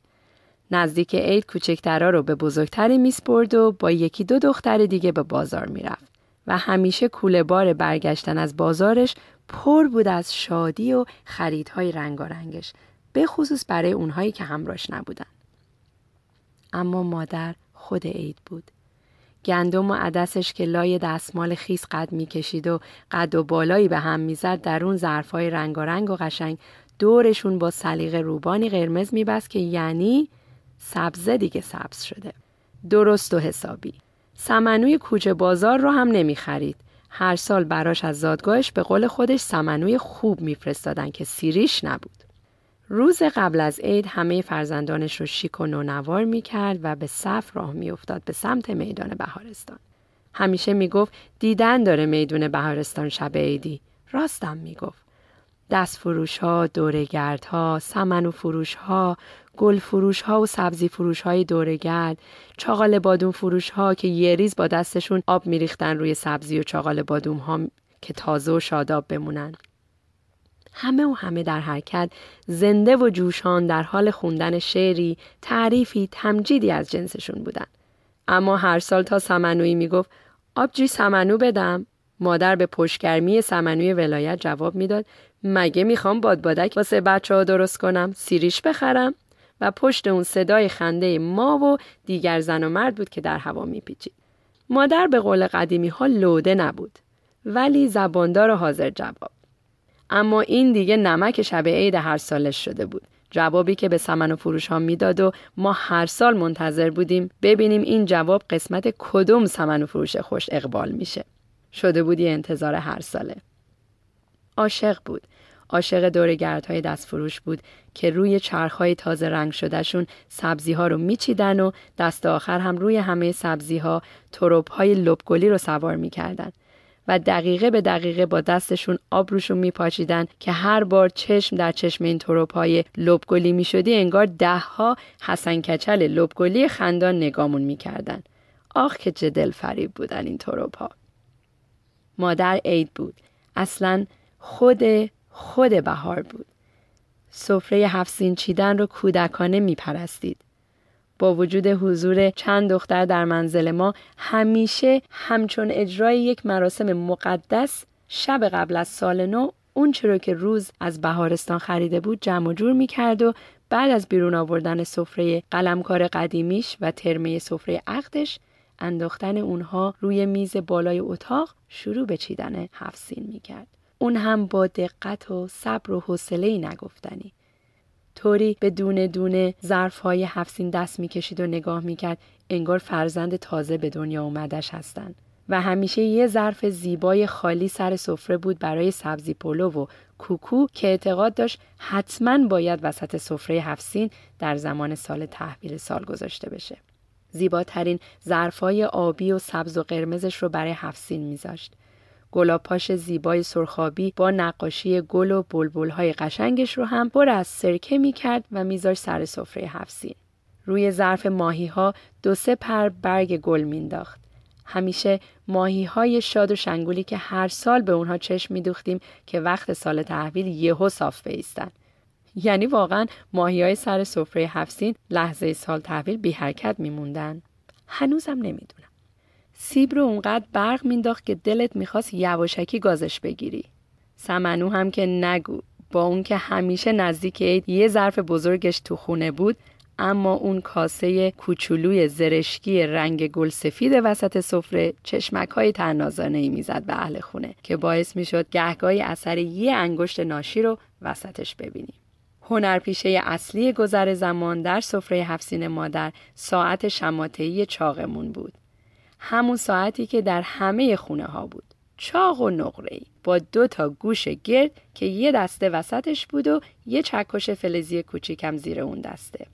نزدیک عید کوچکترا رو به بزرگتری میسپرد و با یکی دو دختر دیگه به بازار می‌رفت و همیشه کوله بار برگشتن از بازارش پر بود از شادی و خریدهای رنگارنگش به خصوص برای اونهایی که همراش نبودن. اما مادر خود عید بود. گندم و عدسش که لای دستمال خیس قد می‌کشید و قد و بالایی به هم می‌زد در اون ظرفای رنگارنگ و قشنگ دورشون با سلیقه روبانی قرمز میبست که یعنی سبزه دیگه سبز شده. درست و حسابی. سمنوی کوچه بازار رو هم نمی‌خرید. هر سال براش از زادگاهش به قول خودش سمنوی خوب میفرستادن که سیریش نبود. روز قبل از عید همه فرزندانش رو شیک و نونوار می کرد و به صف راه می افتاد به سمت میدان بهارستان. همیشه می گفت دیدن داره میدون بهارستان شب عیدی. راستم می گفت. دست فروش ها، دورگرد ها، سمن و فروش ها، گل فروش ها و سبزی فروش های دورگرد، چاقال بادوم فروش ها که یه ریز با دستشون آب میریختن روی سبزی و چاقال بادوم ها که تازه و شاداب بمونن. همه و همه در حرکت زنده و جوشان در حال خوندن شعری، تعریفی، تمجیدی از جنسشون بودن. اما هر سال تا سمنوی می‌گفت آبجی سمنو بدم. مادر به پشگرمی سمنوی ولایت جواب می‌داد مگه می‌خوام بادبادک واسه بچه ها درست کنم سیریش بخرم؟ و پشت اون صدای خنده ما و دیگر زن و مرد بود که در هوا میپیچید. مادر به قول قدیمی ها لوده نبود. ولی زباندار و حاضر جواب اما این دیگه نمک شب عید هر سالش شده بود. جوابی که به سمن و فروش ها می‌داد و ما هر سال منتظر بودیم ببینیم این جواب قسمت کدوم سمن و فروش خوش اقبال میشه. شده بود یه انتظار هر ساله. عاشق بود. عاشق دست فروش بود که روی چرخهای تازه رنگ شدهشون سبزی ها رو میچیدن و دست آخر هم روی همه سبزی ها تروب های لبگلی رو سوار می‌کردن. و دقیقه به دقیقه با دستشون آب روشون میپاچیدن که هر بار چشم در چشم این تروپای لبگلی می‌شدی انگار دهها حسن کچل لبگلی خندان نگامون می‌کردن. آخ که چه دل فریب بودن این تروپا. مادر عید بود. اصلا خود خود بهار بود. سفره هفت چیدن رو کودکانه میپرستید. با وجود حضور چند دختر در منزل ما همیشه همچون اجرای یک مراسم مقدس شب قبل از سال نو اون چرا که روز از بهارستان خریده بود جمع و جور می کرد و بعد از بیرون آوردن سفره قلمکار قدیمیش و ترمه سفره عقدش انداختن اونها روی میز بالای اتاق شروع به چیدن هفسین می کرد. اون هم با دقت و صبر و حوصله نگفتنی. طوری به دونه دونه ظرف های هفسین دست می‌کشید و نگاه می‌کرد انگار فرزند تازه به دنیا اومدش هستن و همیشه یه ظرف زیبای خالی سر سفره بود برای سبزی پلو و کوکو که اعتقاد داشت حتما باید وسط سفره هفسین در زمان سال تحویل سال گذاشته بشه. زیباترین ظرفای آبی و سبز و قرمزش رو برای هفسین میذاشت. گلاپاش زیبای سرخابی با نقاشی گل و بلبلهای قشنگش رو هم پر از سرکه می‌کرد و میذاش سر سفره هفسین. روی ظرف ماهی ها دو سه پر برگ گل مینداخت. همیشه ماهی های شاد و شنگولی که هر سال به اونها چشم میدوختیم که وقت سال تحویل یهو صاف بیستن. یعنی واقعا ماهی های سر سفره هفسین لحظه سال تحویل بی حرکت میموندن. هنوزم نمی‌دونم. سیب رو اونقدر برق مینداخت که دلت می‌خواست یواشکی گازش بگیری. سمنو هم که نگو با اون که همیشه نزدیک عید یه ظرف بزرگش تو خونه بود اما اون کاسه کوچولوی زرشکی رنگ گل سفید وسط سفره چشمک های تنازانه ای می‌زد به اهل خونه که باعث می‌شد گهگاهی اثر یه انگشت ناشی رو وسطش ببینیم. هنرپیشه اصلی گذر زمان در سفره هفسین مادر ساعت شماتهی چاقمون بود. همون ساعتی که در همه خونه ها بود. چاق و نقره با دو تا گوش گرد که یه دسته وسطش بود و یه چکش فلزی کوچیکم زیر اون دسته.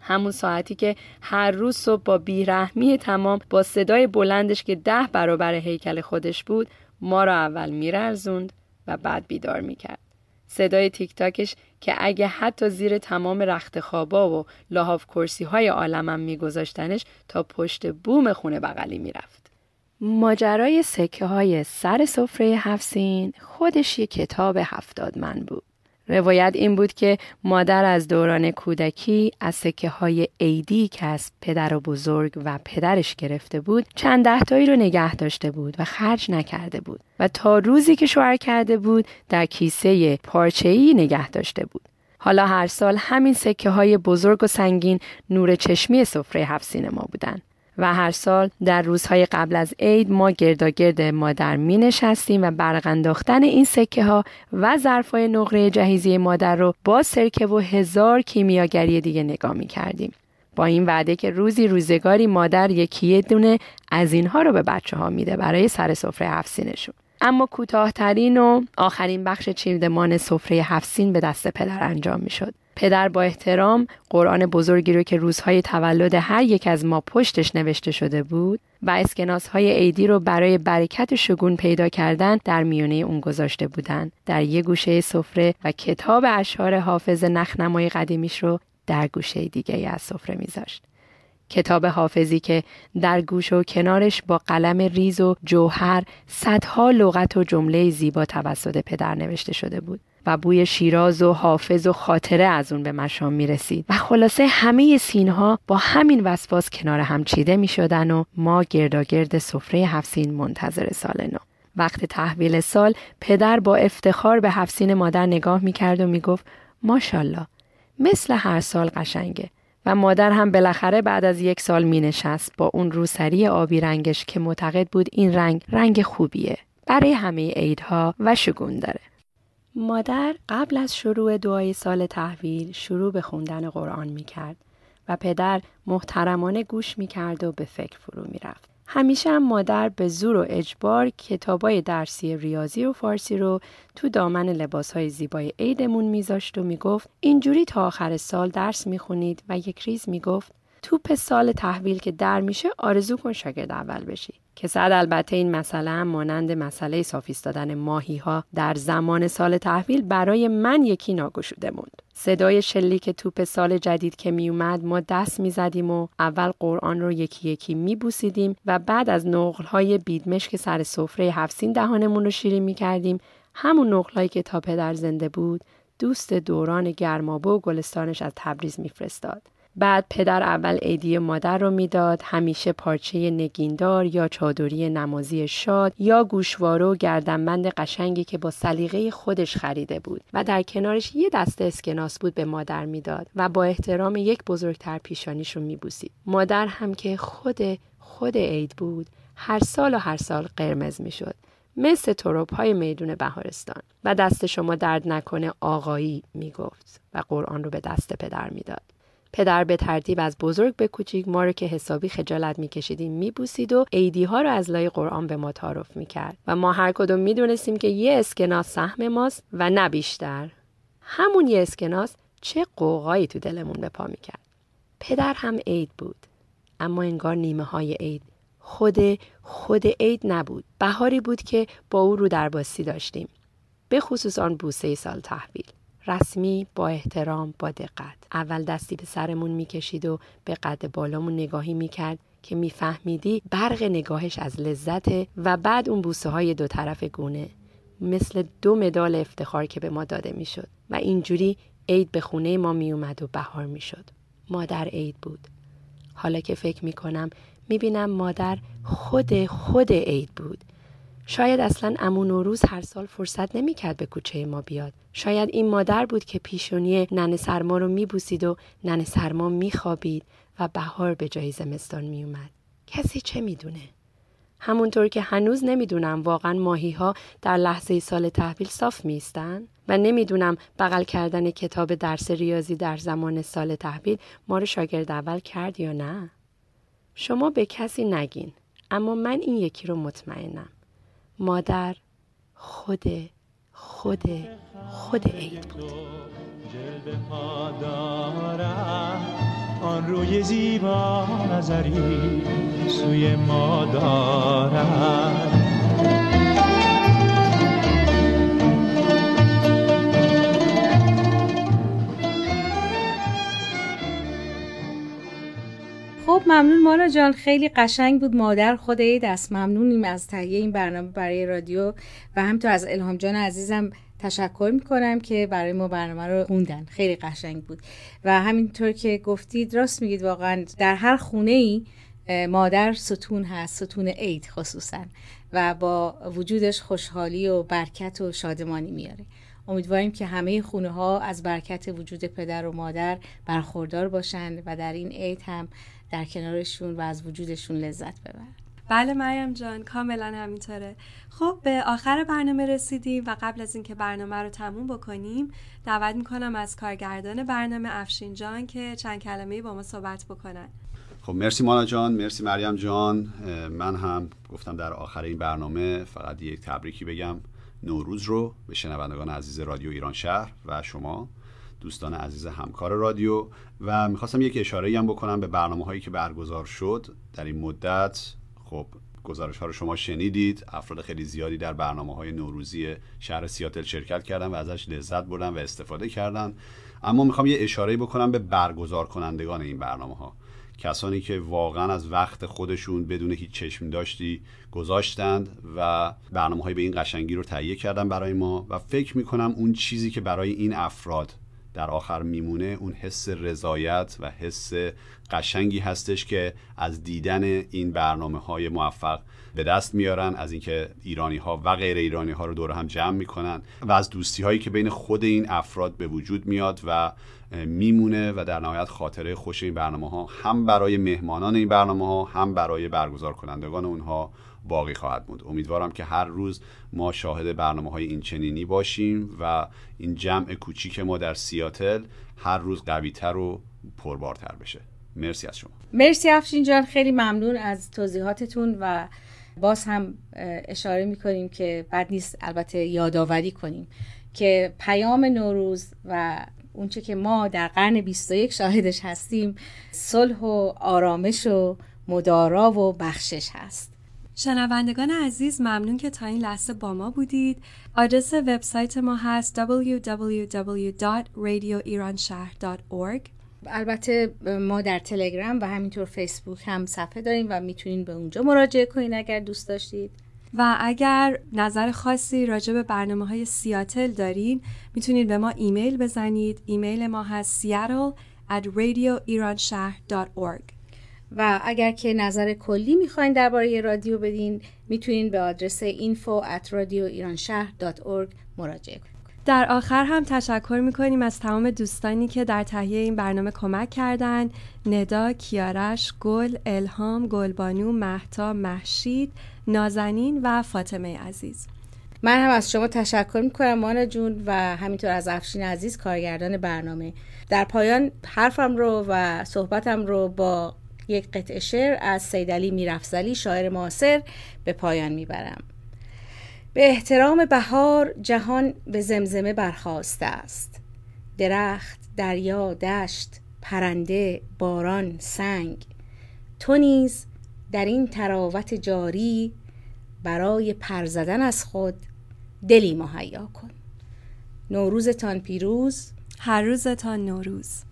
همون ساعتی که هر روز صبح با بیرحمی تمام با صدای بلندش که ده برابر هیکل خودش بود ما را اول میرزوند و بعد بیدار می‌کرد. صدای تیک تاکش که اگه حتی زیر تمام رخت خوابا و لاحاف کرسی های عالمم میگذاشتنش تا پشت بوم خونه بغلی می‌رفت. ماجرای سکه های سر سفره هفسین خودش یه کتاب هفتاد من بود. روایت این بود که مادر از دوران کودکی از سکه های ایدی که از پدر و بزرگ و پدرش گرفته بود چند دهتایی رو نگه داشته بود و خرج نکرده بود و تا روزی که شوهر کرده بود در کیسه پارچه‌ای نگه داشته بود. حالا هر سال همین سکه های بزرگ و سنگین نور چشمی سفره هفت ما بودن. و هر سال در روزهای قبل از عید ما گرداگرد مادر می نشستیم و برق انداختن این سکه ها و ظرفای نقره جهیزی مادر رو با سرکه و هزار کیمیاگری دیگه نگاه می کردیم. با این وعده که روزی روزگاری مادر یکی دونه از اینها رو به بچه ها میده برای سر سفره هفسینشون. اما کوتاهترین و آخرین بخش چیدمان سفره هفسین به دست پدر انجام می شد. پدر با احترام قرآن بزرگی رو که روزهای تولد هر یک از ما پشتش نوشته شده بود و اسکناس های عیدی رو برای برکت شگون پیدا کردن در میونه اون گذاشته بودند در یه گوشه سفره و کتاب اشعار حافظ نخنمای قدیمیش رو در گوشه دیگه از سفره میذاشت. کتاب حافظی که در گوش و کنارش با قلم ریز و جوهر صدها لغت و جمله زیبا توسط پدر نوشته شده بود. و بوی شیراز و حافظ و خاطره از اون به مشام می رسید و خلاصه همه سینها با همین وسواس کنار هم چیده می شدن و ما گرداگرد سفره هفسین منتظر سال نو. وقت تحویل سال پدر با افتخار به هفسین مادر نگاه می کرد و می گفت ماشالله مثل هر سال قشنگه و مادر هم بالاخره بعد از یک سال می نشست با اون روسری آبی رنگش که معتقد بود این رنگ رنگ خوبیه برای همه عیدها و شگون داره. مادر قبل از شروع دعای سال تحویل شروع به خوندن قرآن می کرد و پدر محترمانه گوش می کرد و به فکر فرو می رفت. همیشه هم مادر به زور و اجبار کتابای درسی ریاضی و فارسی رو تو دامن لباسهای زیبای عیدمون میذاشت و می‌گفت اینجوری تا آخر سال درس می‌خونید. و یک ریز می‌گفت توپ سال تحویل که در میشه آرزو کن شاگرد اول بشی. که صد البته این مسئله هم مانند مسئله صاف ایستادن ماهی ها در زمان سال تحویل برای من یکی ناگشوده موند. صدای شلیک توپ سال جدید که می اومد ما دست می زدیم و اول قرآن رو یکی یکی می بوسیدیم و بعد از نقل های بیدمش که سر سفره هفسین دهانمون رو شیرین می کردیم همون نقل هایی که تا پدر زنده بود دوست دوران گرمابه و گلستانش از تبریز میفرستاد. بعد پدر اول عیدی مادر رو می‌داد همیشه پارچه نگیندار یا چادری نمازی شاد یا گوشواره و گردنبند قشنگی که با سلیقه خودش خریده بود و در کنارش یه دسته اسکناس بود به مادر می‌داد و با احترام یک بزرگتر پیشانیش رو میبوسید. مادر هم که خود خود عید بود هر سال و هر سال قرمز می‌شد. مثل تروپ های میدون بهارستان. و دست شما درد نکنه آقایی می‌گفت و قرآن رو به دست پدر می‌داد. پدر به ترتیب از بزرگ به کوچیک ما رو که حسابی خجالت میکشیدیم میبوسید و عیدی ها رو از لای قرآن به ما تعارف می‌کرد. و ما هر کدوم می‌دونستیم که یه اسکناس سهم ماست و نه بیشتر. همون یه اسکناس چه قوقایی تو دلمون به پا می‌کرد. پدر هم عید بود. اما انگار نیمه های عید خود خود عید نبود. بهاری بود که با او رو درباسی داشتیم. به خصوص آن بوسه سال تحویل. رسمی با احترام با دقت. اول دستی به سرمون می‌کشید و به قد بالامون نگاهی می‌کرد که میفهمیدی برق نگاهش از لذت و بعد اون بوسه های دو طرف گونه مثل دو مدال افتخار که به ما داده می‌شد. و اینجوری عید به خونه ما میومد و بهار می‌شد. مادر عید بود. حالا که فکر می‌کنم می‌بینم مادر خود خود عید بود. شاید اصلا امون نوروز هر سال فرصت نمی‌کرد به کوچه ما بیاد. شاید این مادر بود که پیشونی نن سرما رو میبوسید و نن سرما میخوابید و بهار به جای زمستان میومد. کسی چه می‌دونه؟ همونطور که هنوز نمی‌دونم واقعا ماهی ها در لحظه سال تحویل صاف میستن و نمی‌دونم بغل کردن کتاب درس ریاضی در زمان سال تحویل ما رو شاگرد اول کرد یا نه؟ شما به کسی نگین اما من این یکی رو مطمئنم. مادر خود خود خود عید بود. آن روی زیبا نظری سوی ما دارد. خب ممنون مانا جان. خیلی قشنگ بود. مادر خود عید است. ممنونیم از تهیه این برنامه برای رادیو. و همینطور از الهام جان عزیزم تشکر می‌کنم که برای ما برنامه رو خوندن. خیلی قشنگ بود. و همینطور که گفتید راست میگید واقعا در هر خونه ای مادر ستون هست. ستون عید خصوصا. و با وجودش خوشحالی و برکت و شادمانی میاره امیدواریم که همه خونه ها از برکت وجود پدر و مادر برخوردار باشند و در این عید هم در کنارشون و از وجودشون لذت ببرن بله مریم جان کاملا همینطوره. خب به آخر برنامه رسیدیم و قبل از اینکه برنامه رو تموم بکنیم دعوت می‌کنم از کارگردان برنامه افشین جان که چند کلمه با ما صحبت بکنن. خب مرسی مانا جان مرسی مریم جان. من هم گفتم در آخر این برنامه فقط یک تبریکی بگم. نوروز رو به شنوندگان عزیز رادیو ایران شهر و شما دوستان عزیز همکار رادیو و می‌خواستم یک اشاره هم بکنم به برنامه هایی که برگزار شد. در این مدت خب گزارش ها رو شما شنیدید. افراد خیلی زیادی در برنامه های نوروزی شهر سیاتل شرکت کردن و ازش لذت بردن و استفاده کردن. اما می‌خوام یه اشاره بکنم به برگزار کنندگان این برنامه ها کسانی که واقعا از وقت خودشون بدون هیچ چشم داشتی گذاشتند و برنامه های به این قشنگی رو تهیه کردن برای ما و فکر می‌کنم اون چیزی که برای این افراد در آخر میمونه اون حس رضایت و حس قشنگی هستش که از دیدن این برنامه های موفق به دست میارن از اینکه ایرانی ها و غیر ایرانی ها رو دور هم جمع می‌کنن و از دوستی هایی که بین خود این افراد به وجود میاد و میمونه و در نهایت خاطره خوش این برنامه ها هم برای مهمانان این برنامه ها هم برای برگزار کنندگان اونها باقی خواهد بود امیدوارم که هر روز ما شاهد برنامه های این چنینی باشیم و این جمع کوچیک ما در سیاتل هر روز قویتر و پربارتر بشه. مرسی از شما. مرسی افشین جان. خیلی ممنون از توضیحاتتون و باز هم اشاره می‌کنیم که بد نیست البته یادآوری کنیم که پیام نوروز و اونچه که ما در قرن 21 شاهدش هستیم صلح و آرامش و مدارا و بخشش هست. شنوندگان عزیز ممنون که تا این لحظه با ما بودید. آدرس وبسایت ما هست www.radioiranshahr.org البته ما در تلگرام و همینطور فیسبوک هم صفحه داریم و می‌تونین به اونجا مراجعه کنین اگر دوست داشتید. و اگر نظر خاصی راجع به برنامه های سیاتل دارین می‌تونید به ما ایمیل بزنید. ایمیل ما هست seattle at radioiranshahr.org و اگر که نظر کلی می‌خواین درباره رادیو بدین می‌تونین به آدرس info at radioiranshahr.org مراجعه کنید. در آخر هم تشکر می‌کنیم از تمام دوستانی که در تهیه این برنامه کمک کردند ندا، کیارش، گل، الهام، گلبانو، محتا، محشید، نازنین و فاطمه عزیز. من هم از شما تشکر می‌کنم مانا جون و همینطور از افشین عزیز کارگردان برنامه. در پایان حرفم رو و صحبتم رو با یک قطع شعر از سیدعلی میرفزلی شاعر معاصر به پایان می‌برم. به احترام بهار جهان به زمزمه برخواسته است. درخت دریا دشت پرنده باران سنگ. تو نیز در این تراوت جاری برای پر زدن از خود دلی مهیا کن. نوروزتان پیروز. هر روزتان نوروز.